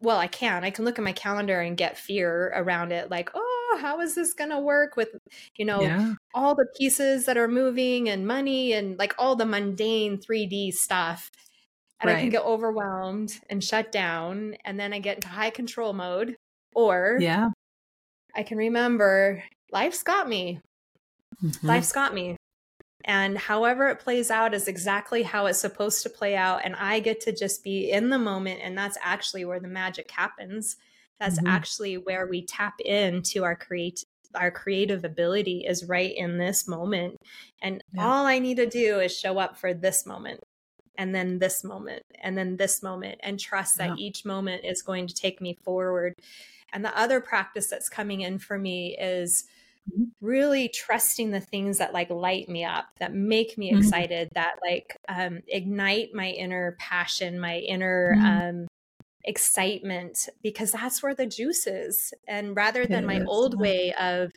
well, I can. I can look at my calendar and get fear around it, like, oh, how is this going to work with, you know, yeah. all the pieces that are moving and money and like all the mundane 3D stuff. And right. I can get overwhelmed and shut down. And then I get into high control mode. Or yeah, I can remember life's got me. Mm-hmm. Life's got me and however it plays out is exactly how it's supposed to play out and i get to just be in the moment and that's actually where the magic happens that's mm-hmm. actually where we tap into our create our creative ability is right in this moment and yeah. all i need to do is show up for this moment and then this moment and then this moment and trust that yeah. each moment is going to take me forward and the other practice that's coming in for me is Mm-hmm. really trusting the things that like light me up that make me mm-hmm. excited that like um ignite my inner passion my inner mm-hmm. um excitement because that's where the juice is and rather than it my is. old way of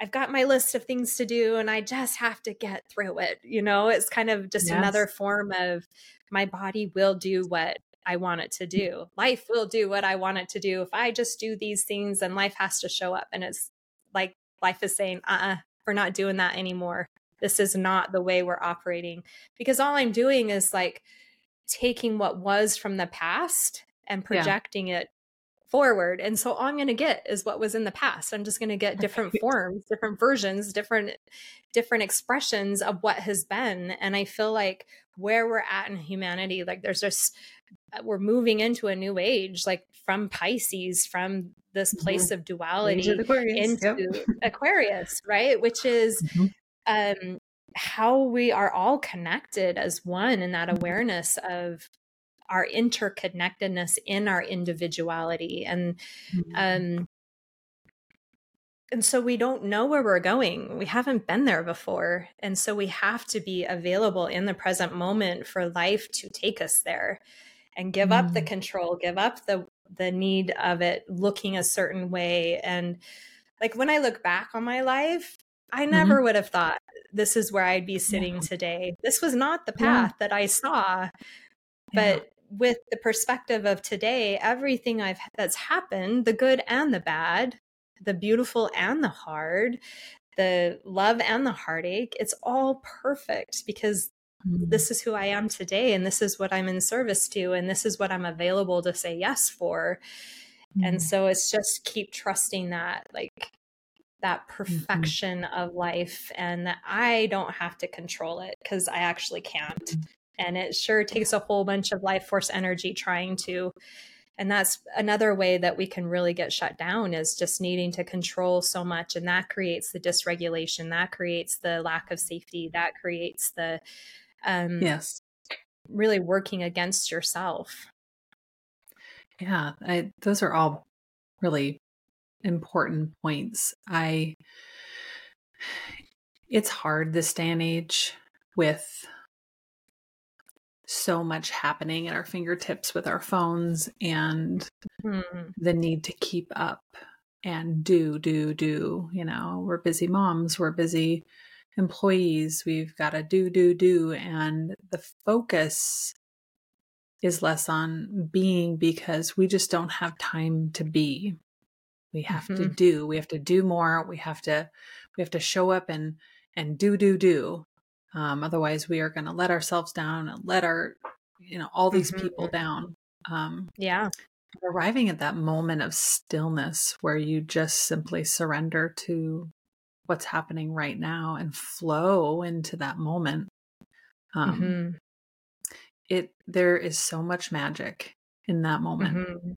I've got my list of things to do and I just have to get through it. You know, it's kind of just yes. another form of my body will do what I want it to do. Life will do what I want it to do. If I just do these things, then life has to show up. And it's like life is saying, uh uh-uh, we're not doing that anymore. This is not the way we're operating. Because all I'm doing is like taking what was from the past and projecting yeah. it forward. And so all I'm going to get is what was in the past. I'm just going to get different forms, different versions, different different expressions of what has been. And I feel like where we're at in humanity, like there's just uh, we're moving into a new age, like from Pisces, from this mm-hmm. place mm-hmm. of duality of Aquarius. into yep. Aquarius, right? Which is mm-hmm. um, how we are all connected as one in that mm-hmm. awareness of our interconnectedness in our individuality and mm-hmm. um and so we don't know where we're going we haven't been there before and so we have to be available in the present moment for life to take us there and give mm. up the mm-hmm. control give up the the need of it looking a certain way and like when i look back on my life i mm-hmm. never mm-hmm. would have thought this is where i'd be sitting yeah. today this was not the path yeah. that i saw but. With the perspective of today everything i've that's happened the good and the bad the beautiful and the hard the love and the heartache it's all perfect because Mm-hmm. this is who I am today and this is what I'm in service to and this is what I'm available to say yes for. Mm-hmm. And so it's just keep trusting that like that mm-hmm. perfection mm-hmm. of life and that I don't have to control it because I actually can't. And it sure takes a whole bunch of life force energy trying to and that's another way that we can really get shut down is just needing to control so much and that creates the dysregulation that creates the lack of safety that creates the um, yes. really working against yourself. Yeah I, those are all really important points. I it's hard this day and age with so much happening at our fingertips with our phones and mm. the need to keep up and do do do you know we're busy moms we're busy employees. We've got to do, do, do. And the focus is less on being because we just don't have time to be. We have mm-hmm. to do. We have to do more. We have to we have to show up and and do do do. Um, otherwise, we are going to let ourselves down and let our you know all these mm-hmm. people down. Um, yeah, arriving at that moment of stillness where you just simply surrender to what's happening right now and flow into that moment um mm-hmm. it there is so much magic in that moment mm-hmm.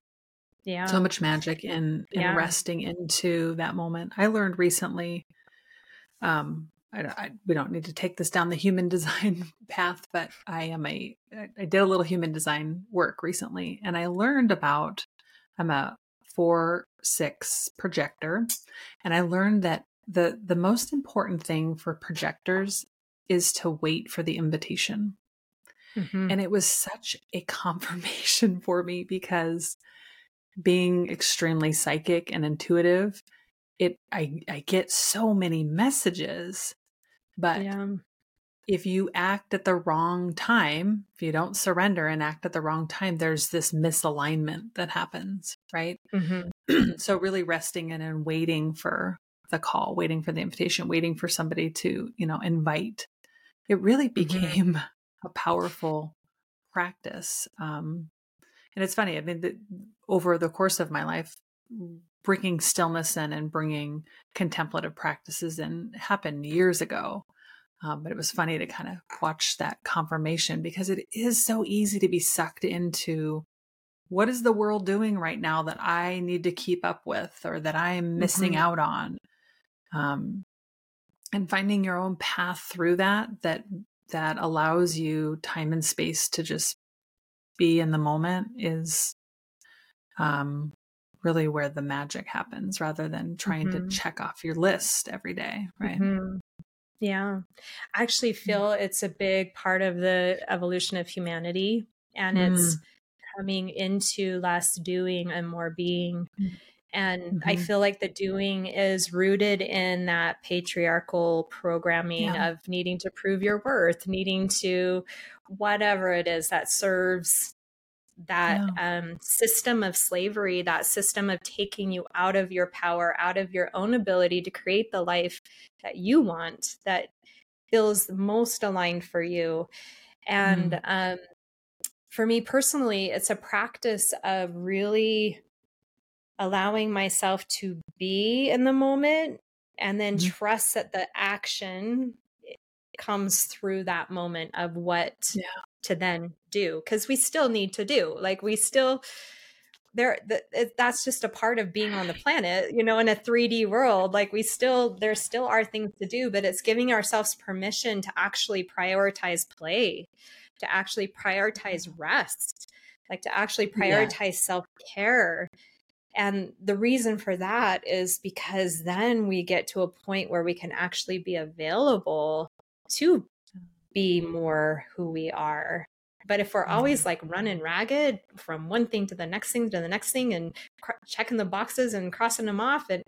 yeah so much magic in in yeah. resting into that moment i learned recently um I, I, we don't need to take this down the human design path, but I am a I did a little human design work recently, and I learned about I'm a four six projector, and I learned that the the most important thing for projectors is to wait for the invitation. Mm-hmm. And it was such a confirmation for me because being extremely psychic and intuitive, it I I get so many messages, but yeah. if you act at the wrong time, if you don't surrender and act at the wrong time, there's this misalignment that happens, right? Mm-hmm. so really resting in and waiting for the call, waiting for the invitation, waiting for somebody to, you know, invite. It really mm-hmm. became mm-hmm. a powerful practice. Um, and it's funny. I mean, the, over the course of my life, bringing stillness in and bringing contemplative practices in happened years ago. Um, but it was funny to kind of watch that confirmation because it is so easy to be sucked into what is the world doing right now that I need to keep up with or that I'm missing mm-hmm. out on um, and finding your own path through that that that allows you time and space to just be in the moment is um, really where the magic happens rather than trying mm-hmm. to check off your list every day right mm-hmm. yeah i actually feel it's a big part of the evolution of humanity and mm. it's coming into less doing and more being mm. And mm-hmm. I feel like the doing is rooted in that patriarchal programming yeah. of needing to prove your worth, needing to whatever it is that serves that yeah. um, system of slavery, that system of taking you out of your power, out of your own ability to create the life that you want, that feels most aligned for you. And mm. um, for me personally, it's a practice of really allowing myself to be in the moment and then mm-hmm. trust that the action comes through that moment of what yeah. To then do because we still need to do like we still there that's just a part of being on the planet you know in a 3d world like we still there still are things to do but it's giving ourselves permission to actually prioritize play to actually prioritize mm. rest like to actually prioritize yeah. self-care and the reason for that is because then we get to a point where we can actually be available to be more who we are. But if we're always mm-hmm. like running ragged from one thing to the next thing to the next thing and cr- checking the boxes and crossing them off, and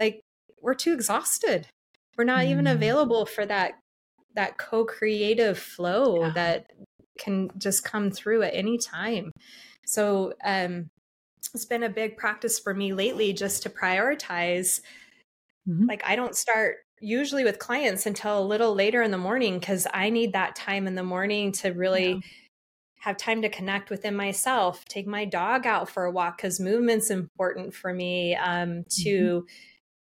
like we're too exhausted. We're not mm. even available for that that co-creative flow yeah. that can just come through at any time. So um it's been a big practice for me lately just to prioritize. Mm-hmm. Like, I don't start usually with clients until a little later in the morning because I need that time in the morning to really. Yeah. Have time to connect within myself, take my dog out for a walk because movement's important for me. Um, to mm-hmm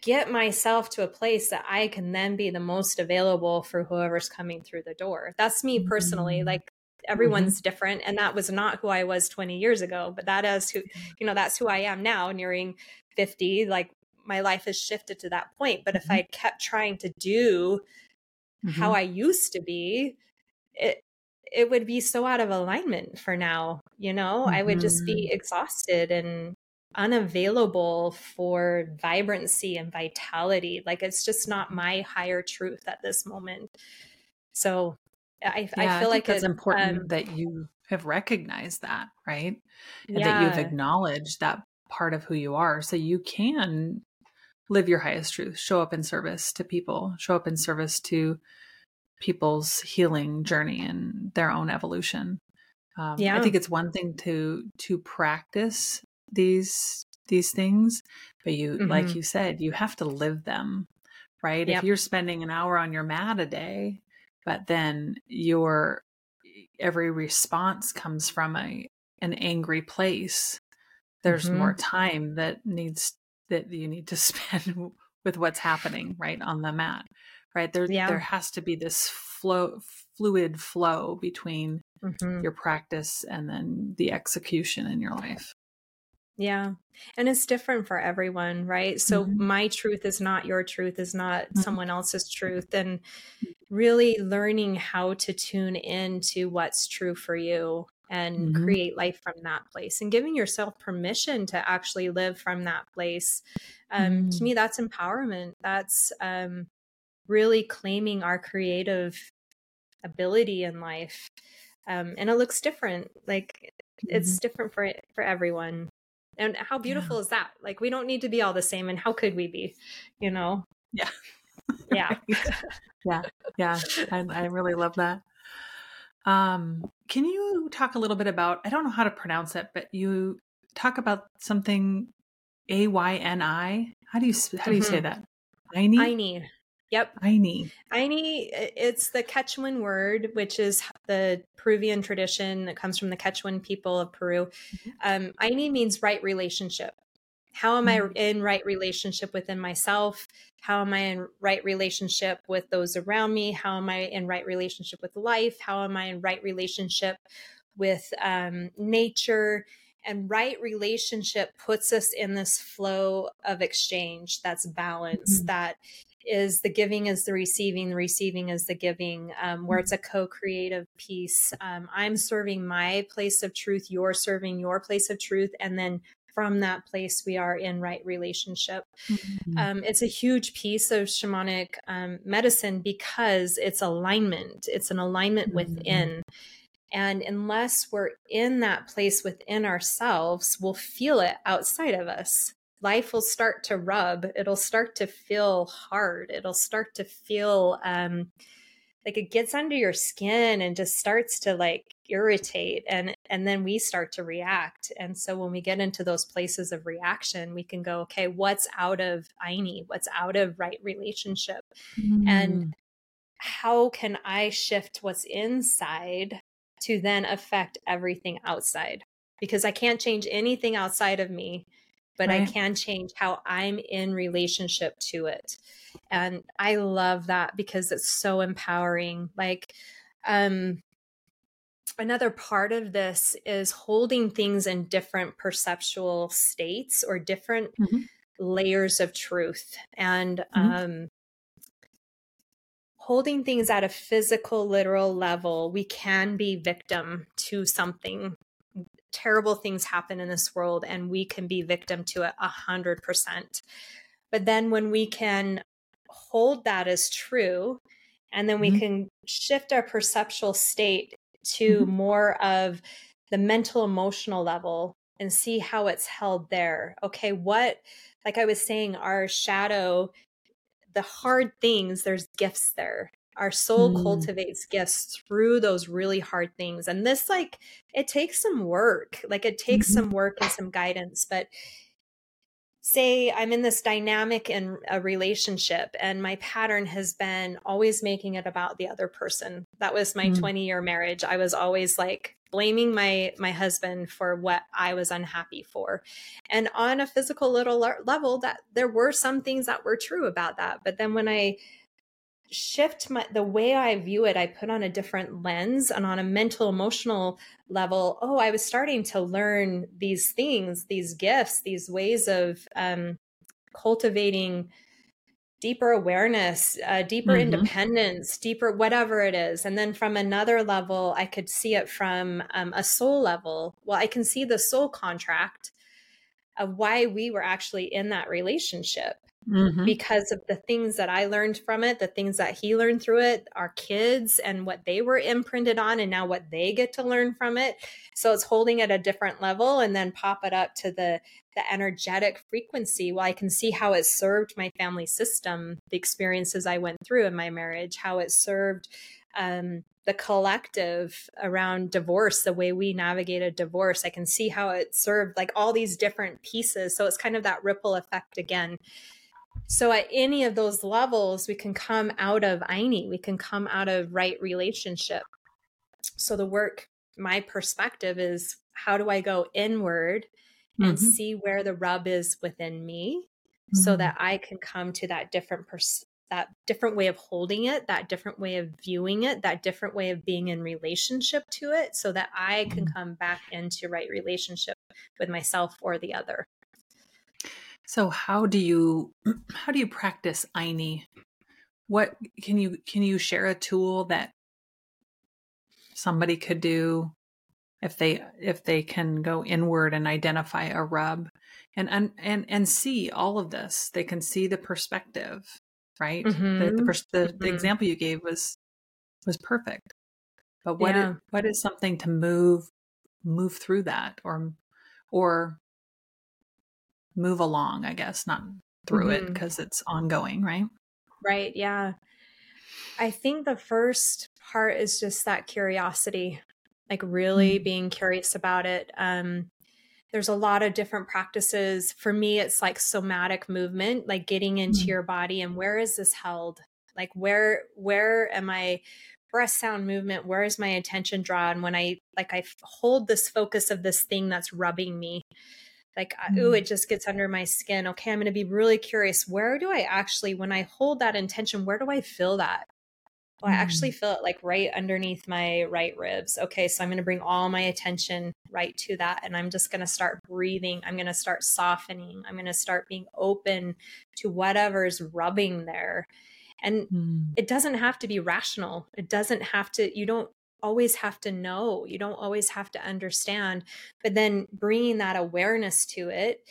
get myself to a place that I can then be the most available for whoever's coming through the door. That's me personally. Mm-hmm. Like everyone's mm-hmm. different and that was not who i was 20 years ago but that is who you know that's who i am now nearing 50 like my life has shifted to that point but mm-hmm. if i kept trying to do mm-hmm. how i used to be it it would be so out of alignment for now you know i would just be mm-hmm. exhausted and unavailable for vibrancy and vitality like it's just not my higher truth at this moment so I, yeah, I feel I like it's important um, that you have recognized that, right? And yeah. that you've acknowledged that part of who you are so you can live your highest truth, show up in service to people, show up in service to people's healing journey and their own evolution. Um, yeah. I think it's one thing to to practice these these things, but you mm-hmm. like you said, you have to live them, right? Yep. If you're spending an hour on your mat a day, but then your every response comes from a an angry place there's mm-hmm. more time that needs that you need to spend with what's happening right on the mat right there yeah. there has to be this flow fluid flow between mm-hmm. your practice and then the execution in your life Yeah. And it's different for everyone, right? So Mhm. my truth is not your truth, is not Mhm. someone else's truth. And really learning how to tune in to what's true for you and Mhm. create life from that place and giving yourself permission to actually live from that place. Um, To Mm. me, that's empowerment. That's um, really claiming our creative ability in life. Um, and it looks different. Like it's Mhm. different for for everyone. And how beautiful is that? Like we don't need to be all the same and how could we be? You know? Yeah. Yeah. yeah. Yeah. I, I really love that. Um, can you talk a little bit about, I don't know how to pronounce it, but you talk about something A Y N I. How do you, how do you say Mhm. that? Ayni? Ayni. Yep. Ayni. Ayni, it's the Quechuan word, which is the Peruvian tradition that comes from the Quechuan people of Peru. Um, Ayni means right relationship. How am I Mhm. in right relationship within myself? How am I in right relationship with those around me? How am I in right relationship with life? How am I in right relationship with um, nature? And right relationship puts us in this flow of exchange that's balanced, Mhm. that is the giving is the receiving, the receiving is the giving, um, where it's a co creative piece. Um, I'm serving my place of truth, you're serving your place of truth. And then from that place, we are in right relationship. Mhm. Um, it's a huge piece of shamanic um, medicine because it's alignment, it's an alignment Mhm. within. And unless we're in that place within ourselves, we'll feel it outside of us. Life will start to rub. It'll start to feel hard. It'll start to feel um, like it gets under your skin and just starts to like irritate and and then we start to react and so when we get into those places of reaction we can go okay what's out of ayni what's out of right relationship and Mm. how can I shift what's inside to then affect everything outside? Because I can't change anything outside of me, but I can change how I'm in relationship to it. And I love that because it's so empowering. Like, um, another part of this is holding things in different perceptual states or different Mhm. layers of truth. And, Mhm. um, holding things at a physical, literal level, we can be victim to something. Terrible things happen in this world, and we can be victim to it a hundred percent. But then when we can hold that as true, and then we Mhm. can shift our perceptual state to Mhm. more of the mental emotional level and see how it's held there. Okay, what, like I was saying, our shadow the hard things, there's gifts there. Our soul Mm. cultivates gifts through those really hard things. And this, like, it takes some work. Like, it takes Mhm. some work and some guidance. But say I'm in this dynamic in a relationship, and my pattern has been always making it about the other person. That was my Mm. 20 year marriage. I was always like, blaming my my husband for what I was unhappy for. And on a physical little level that there were some things that were true about that. But then when I shift my the way I view it, I put on a different lens and on a mental emotional level, oh, I was starting to learn these things, these gifts, these ways of um cultivating deeper awareness, uh, deeper Mhm. independence, deeper whatever it is. And then from another level, I could see it from um, a soul level. Well, I can see the soul contract of why we were actually in that relationship Mhm. because of the things that I learned from it, the things that he learned through it, our kids and what they were imprinted on, and now what they get to learn from it. So it's holding at a different level and then pop it up to the the energetic frequency. Well, I can see how it served my family system, the experiences I went through in my marriage, how it served um, the collective around divorce, the way we navigated divorce. I can see how it served like all these different pieces. So it's kind of that ripple effect again. So at any of those levels, we can come out of Ayni, we can come out of right relationship. So the work, my perspective is how do I go inward and Mhm. see where the rub is within me so Mhm. that I can come to that different pers- that different way of holding it, that different way of viewing it, that different way of being in relationship to it so that I can Mhm. come back into right relationship with myself or the other. So how do you how do you practice Ayni? What can you can you share a tool that somebody could do if they if they can go inward and identify a rub and and and, and see all of this they can see the perspective right mm-hmm. the, the, the, mm-hmm. the, example you gave was was perfect but what yeah. is, what is something to move move through that or or move along i guess not through mm-hmm. it because it's ongoing right right yeah i think the first part is just that curiosity like really mm-hmm. being curious about it um there's a lot of different practices for me it's like somatic movement like getting into mm-hmm. your body and where is this held like where where am i breath sound movement where is my attention drawn when i like i hold this focus of this thing that's rubbing me like mm-hmm. ooh it just gets under my skin okay i'm going to be really curious where do i actually when i hold that intention where do i feel that well, I actually mm. feel it like right underneath my right ribs. Okay, so I'm going to bring all my attention right to that. And I'm just going to start breathing. I'm going to start softening. I'm going to start being open to whatever's rubbing there. And mm. it doesn't have to be rational. It doesn't have to, you don't always have to know. You don't always have to understand. But then bringing that awareness to it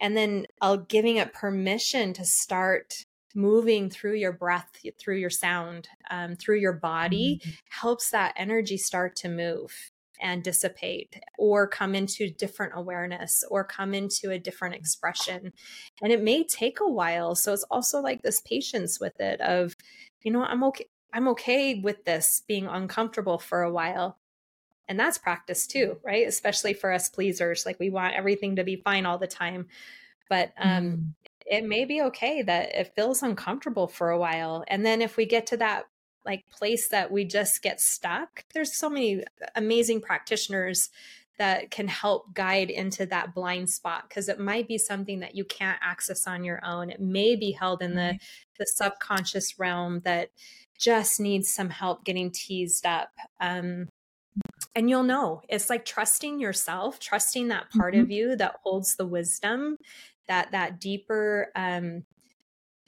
and then uh, giving it permission to start moving through your breath, through your sound, um, through your body mm-hmm. helps that energy start to move and dissipate or come into different awareness or come into a different expression. And it may take a while. So it's also like this patience with it of, you know, I'm okay. I'm okay with this being uncomfortable for a while. And that's practice too, right? Especially for us pleasers. Like we want everything to be fine all the time. But um, mm it may be okay that it feels uncomfortable for a while. And then if we get to that like place that we just get stuck, there's so many amazing practitioners that can help guide into that blind spot because it might be something that you can't access on your own. It may be held in the the subconscious realm that just needs some help getting teased up. Um, and you'll know it's like trusting yourself trusting that part mm-hmm. of you that holds the wisdom that that deeper um,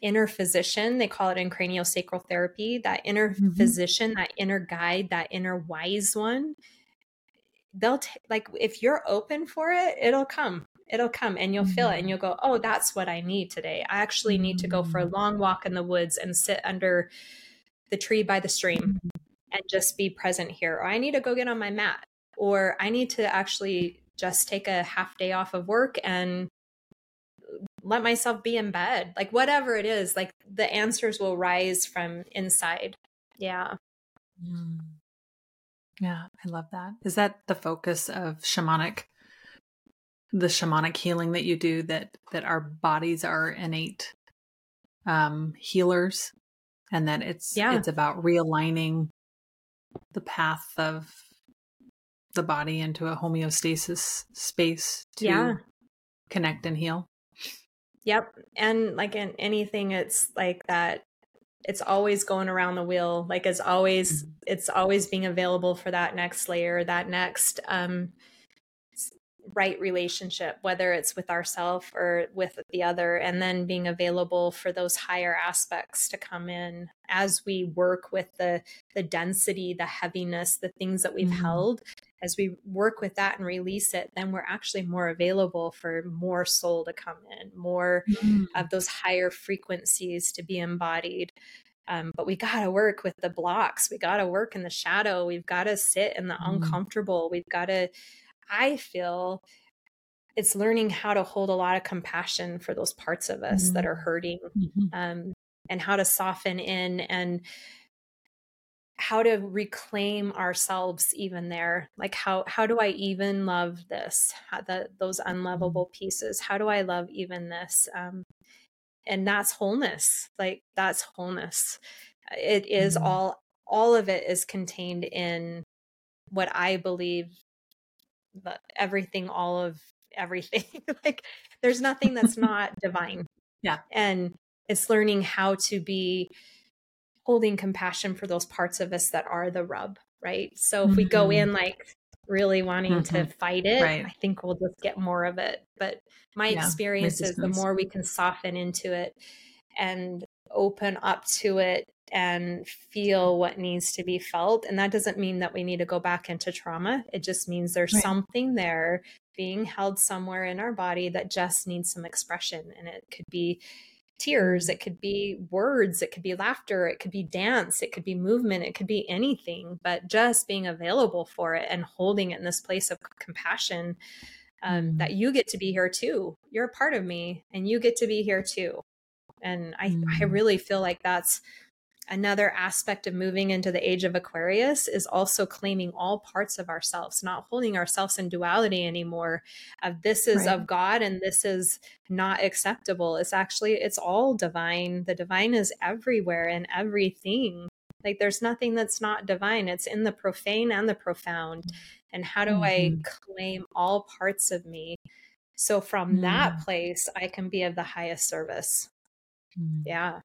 inner physician they call it in craniosacral therapy that inner mm-hmm. physician that inner guide that inner wise one they'll t- like if you're open for it it'll come it'll come and you'll mm-hmm. feel it and mm-hmm. you'll go oh that's what i need today i actually need to go for a mm. long walk in the woods and sit under the tree by the stream mm-hmm. and just be present here. Or i need to go get on my mat or i need to actually just take a half day off of work and let myself be in bed like whatever it is like the answers will rise from inside. Yeah. Mm. yeah i love that. Is that the focus of shamanic the shamanic healing that you do that that our bodies are innate um healers and that it's yeah. it's about realigning the path of the body into a homeostasis space to yeah. connect and heal Yep. And like in anything, it's like that. It's always going around the wheel. Like it's always, mm-hmm. it's always being available for that next layer, that next um, right relationship, whether it's with ourself or with the other, and then being available for those higher aspects to come in as we work with the the density, the heaviness, the things that we've mm-hmm. held as we work with that and release it, then we're actually more available for more soul to come in, more mm. of those higher frequencies to be embodied. Um, but we got to work with the blocks. We got to work in the shadow. We've got to sit in the mm. uncomfortable. We've got to, I feel it's learning how to hold a lot of compassion for those parts of us mm. that are mm. hurting mm-hmm. um, and how to soften in and how to reclaim ourselves even there like how how do i even love this how the, those mm-hmm. unlovable pieces how do i love even this um and that's wholeness like that's wholeness it is mm-hmm. all all of it is contained in what i believe that everything all of everything like there's nothing that's not divine yeah and it's learning how to be holding compassion for those parts of us that are the rub, right? So if we go mm-hmm. in like really wanting mm-hmm. to fight it, right. I think we'll just get more of it. But my yeah, experience is the more we can soften into it and open up to it and feel what needs to be felt. And that doesn't mean that we need to go back into trauma. It just means there's right. something there being held somewhere in our body that just needs some expression. And it could be tears, it could be words, it could be laughter, it could be dance, it could be movement, it could be anything, but just being available for it and holding it in this place of compassion um, mm. that you get to be here too. You're a part of me and you get to be here too. And I, mm. I really feel like that's another aspect of moving into the age of Aquarius is also claiming all parts of ourselves, not holding ourselves in duality anymore. Of this is right. of God and this is not acceptable. It's actually it's all divine. The divine is everywhere and everything. Like there's nothing that's not divine. It's in the profane and the profound. And how do mm-hmm. I claim all parts of me? So from mm. that place, I can be of the highest service. Mm. Yeah.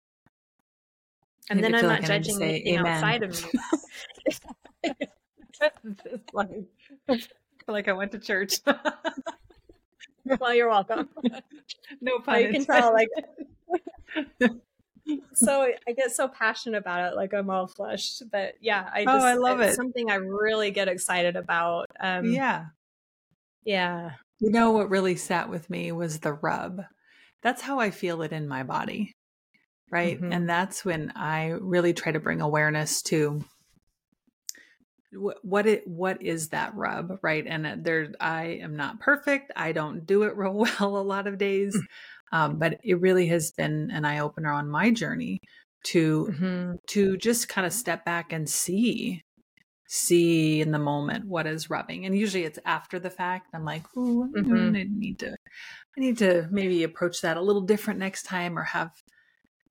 And then I'm not like judging anything amen. outside of me. like, I like I went to church. well, you're welcome. No pun. You can tell, like. so I get so passionate about it, like I'm all flushed. But yeah, I just, oh, I love it. Something I really get excited about. Um, yeah, yeah. You know what really sat with me was the rub. That's how I feel it in my body right? Mm-hmm. and that's when i really try to bring awareness to what it what is that rub right? And uh, there i am not perfect. I don't do it real well a lot of days. Um, but it really has been an eye-opener on my journey to mm-hmm. to just kind of step back and see see in the moment what is rubbing. And usually it's after the fact. I'm like oh mm-hmm. i need to i need to maybe approach that a little different next time or have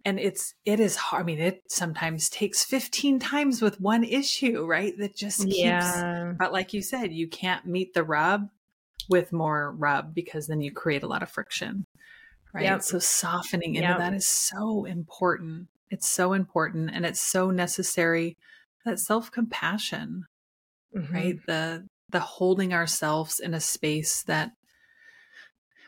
and it's it is hard i mean it sometimes takes 15 times with one issue right that just keeps yeah. but like you said you can't meet the rub with more rub because then you create a lot of friction right yep. so softening into yep. that is so important it's so important and it's so necessary that self-compassion mm-hmm. right the the holding ourselves in a space that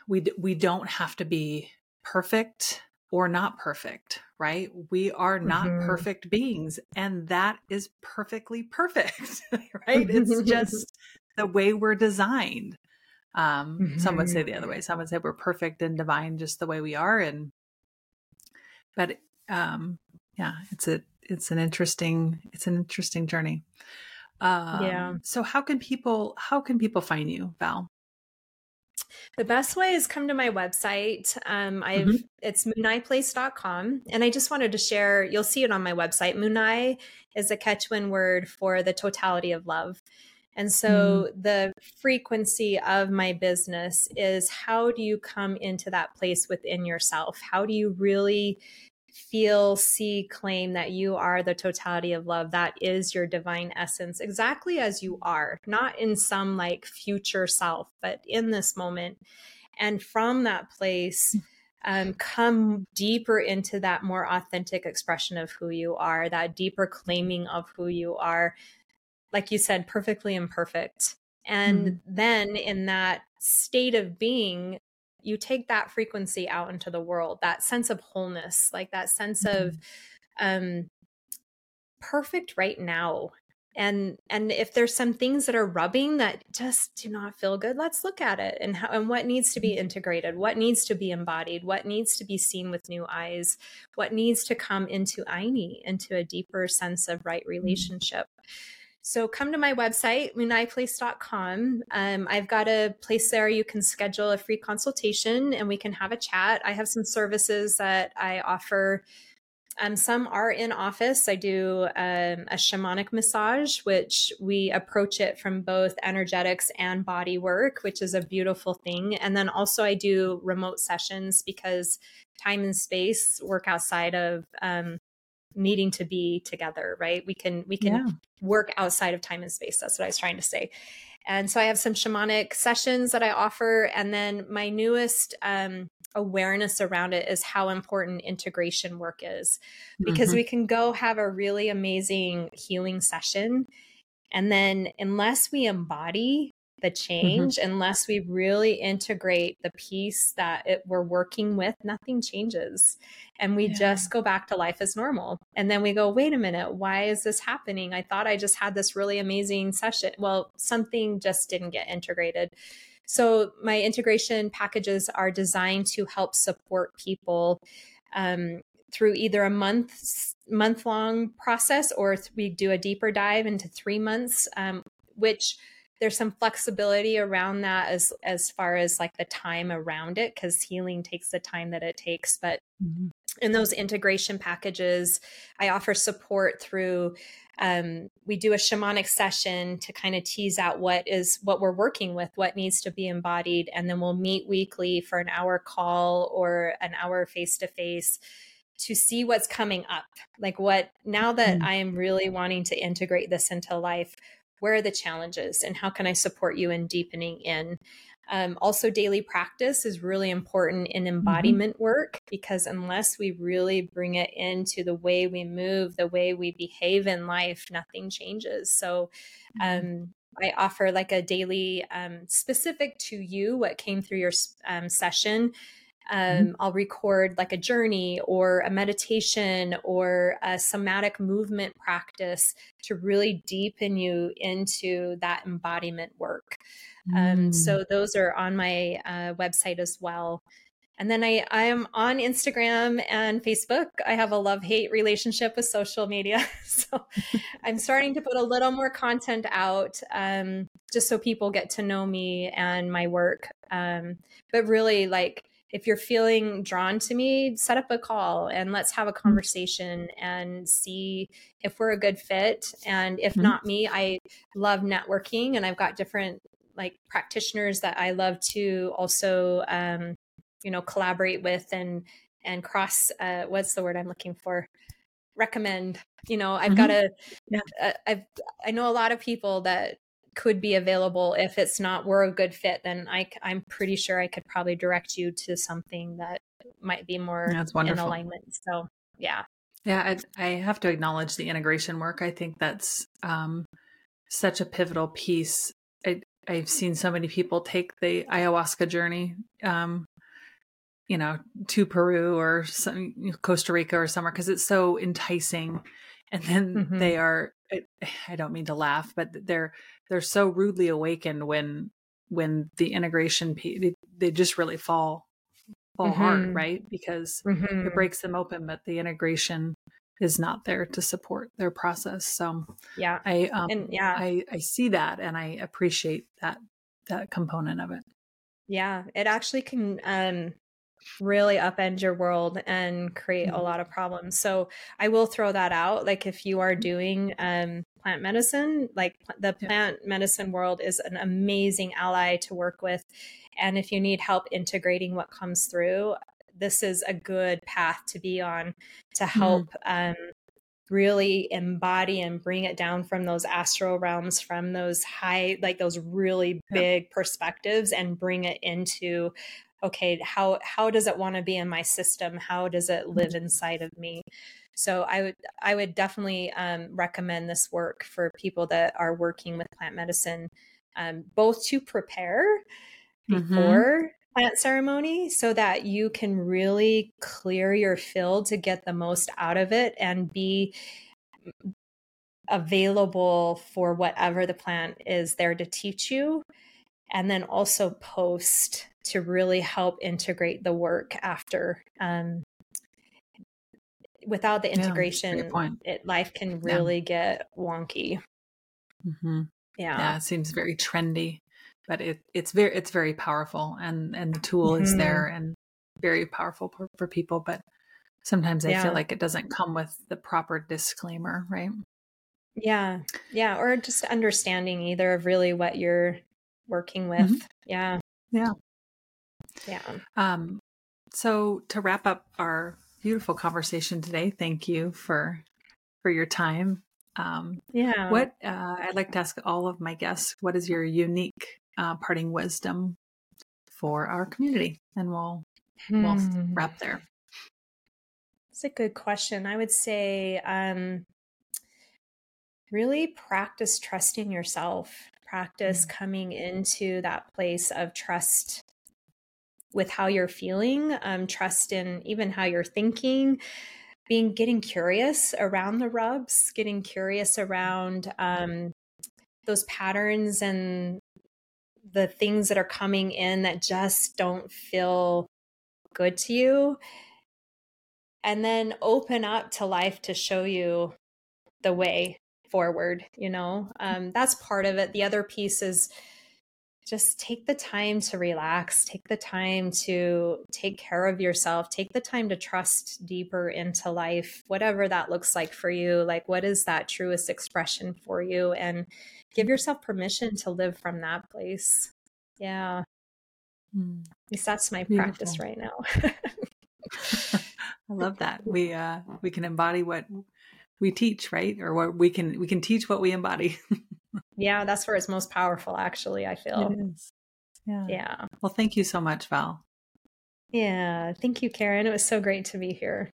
we we don't have to be perfect or not perfect, right? We are not mm-hmm. perfect beings, and that is perfectly perfect, right? It's just the way we're designed. Um, mm-hmm. Some would say the other way. Some would say we're perfect and divine just the way we are. And, but, um, yeah, it's a, it's an interesting, it's an interesting journey. Um, yeah. So how can people, how can people find you, Val? The best way is come to my website. Um, I've mm-hmm. it's munayplace.com. And I just wanted to share, you'll see it on my website. Munay is a Quechuan word for the totality of love. And so mm. the frequency of my business is how do you come into that place within yourself? How do you really feel, see, claim that you are the totality of love. That is your divine essence, exactly as you are, not in some like future self, but in this moment. And from that place, um, come deeper into that more authentic expression of who you are, that deeper claiming of who you are. Like you said, perfectly imperfect. And mm. then in that state of being, you take that frequency out into the world that sense of wholeness like that sense mm-hmm. of um perfect right now and and if there's some things that are rubbing that just do not feel good let's look at it and how and what needs to be mm-hmm. integrated what needs to be embodied what needs to be seen with new eyes what needs to come into Ayni into a deeper sense of right mm-hmm. relationship mm-hmm. So come to my website, munayplace.com. Um, I've got a place there you can schedule a free consultation and we can have a chat. I have some services that I offer. Um, some are in office. I do um, a shamanic massage, which we approach it from both energetics and body work, which is a beautiful thing. And then also, I do remote sessions because time and space work outside of um, needing to be together right? We can we can yeah. work outside of time and space. That's what i was trying to say. And so i have some shamanic sessions that i offer. And then my newest um, awareness around it is how important integration work is. Because mm-hmm. we can go have a really amazing healing session. And then, unless we embody the mm-hmm. change, mm-hmm. unless we really integrate the piece that it, we're working with, nothing changes. And we yeah. just go back to life as normal. And then we go, wait a minute, why is this happening? I thought I just had this really amazing session. Well, something just didn't get integrated. So, my integration packages are designed to help support people um, through either a month month long process or th- we do a deeper dive into three months um, which there's some flexibility around that as as far as like the time around it because healing takes the time that it takes but mm-hmm. in those integration packages i offer support through um, we do a shamanic session to kind of tease out what is what we're working with what needs to be embodied and then we'll meet weekly for an hour call or an hour face to face to see what's coming up. Like what now that mm. I am really wanting to integrate this into life, where are the challenges and how can I support you in deepening in? Um, also, daily practice is really important in mm-hmm. embodiment mm-hmm. work because unless we really bring it into the way we move, the way we behave in life, nothing changes. So, mm-hmm. um, I offer like a daily um, specific to you, what came through your um, session. Um, mm-hmm. I'll record like a journey or a meditation or a somatic movement practice to really deepen you into that embodiment work. Um, mm. Um, so those are on my uh, website as well. And then I, I am on Instagram and Facebook. I have a love hate relationship with social media. so I'm starting to put a little more content out um, just so people get to know me and my work. Um, but really, like, if you're feeling drawn to me, set up a call and let's have a mm-hmm. conversation and see if we're a good fit. And if mm-hmm. not me, I love networking and I've got different like practitioners that I love to also, um, you know, collaborate with and, and cross, uh, what's the word I'm looking for? recommend you know i've mm-hmm. got a yeah. Uh, i've i know a lot of people that could be available. If it's not we're a good fit then I, i'm pretty sure i could probably direct you to something that might be more That's wonderful. in alignment. So yeah. Yeah I, I have to acknowledge the integration work. I think that's um, such a pivotal piece. I, i've seen so many people take the ayahuasca journey um, you know to peru or some, costa rica or somewhere because it's so enticing. And then mm-hmm. they are I don't mean to laugh, but they're they're so rudely awakened when when the integration they, they just really fall fall mm-hmm. hard, right? Because mm-hmm. it breaks them open, but the integration is not there to support their process. So yeah, I um, and yeah, I I see that and I appreciate that that component of it. Yeah, it actually can um really upend your world and create a mm-hmm. lot of problems. So I will throw that out. Like if you are doing um, plant medicine, like the plant medicine world is an amazing ally to work with. And if you need help integrating what comes through, this is a good path to be on to mm-hmm. help mm. um, really embody and bring it down from those astral realms, from those high, like those really big yeah. perspectives, and bring it into okay how how does it want to be in my system how does it live mm-hmm. inside of me so i would i would definitely um, recommend this work for people that are working with plant medicine um, both to prepare mm-hmm. before plant ceremony so that you can really clear your field to get the most out of it and be available for whatever the plant is there to teach you and then also post to really help integrate the work after. Um, without the integration, yeah, it, life can really yeah. get wonky. Mm-hmm. Yeah. yeah, it seems very trendy, but it, it's very it's very powerful, and and the tool mm-hmm. is there and very powerful for, for people. But sometimes I feel like it doesn't come with the proper disclaimer, right? Yeah, yeah, or just understanding either of really what you're working with. Mm-hmm. Yeah, yeah. Yeah. Um, so to wrap up our beautiful conversation today, thank you for for your time. Um, yeah. What uh, I'd like to ask all of my guests: What is your unique uh, parting wisdom for our community? And we'll hmm. we'll wrap there. It's a good question. I would say um, really practice trusting yourself, practice mm-hmm. coming into that place of trust with how you're feeling, um, trust in even how you're thinking, being getting curious around the rubs, getting curious around um, those patterns and the things that are coming in that just don't feel good to you. And then open up to life to show you the way forward, you know? Um, that's part of it. The other piece is just take the time to relax, take the time to take care of yourself, take the time to trust deeper into life, whatever that looks like for you. Like, what is that truest expression for you? And give yourself permission to live from that place. Yeah. Mm. At least that's my Beautiful. practice right now. I love that. We uh we can embody what we teach, right? Or what we can we can teach what we embody. yeah, that's where it's most powerful actually, I feel. Yeah. Yeah. Well, thank you so much, Val. Yeah, thank you, Karen. It was so great to be here.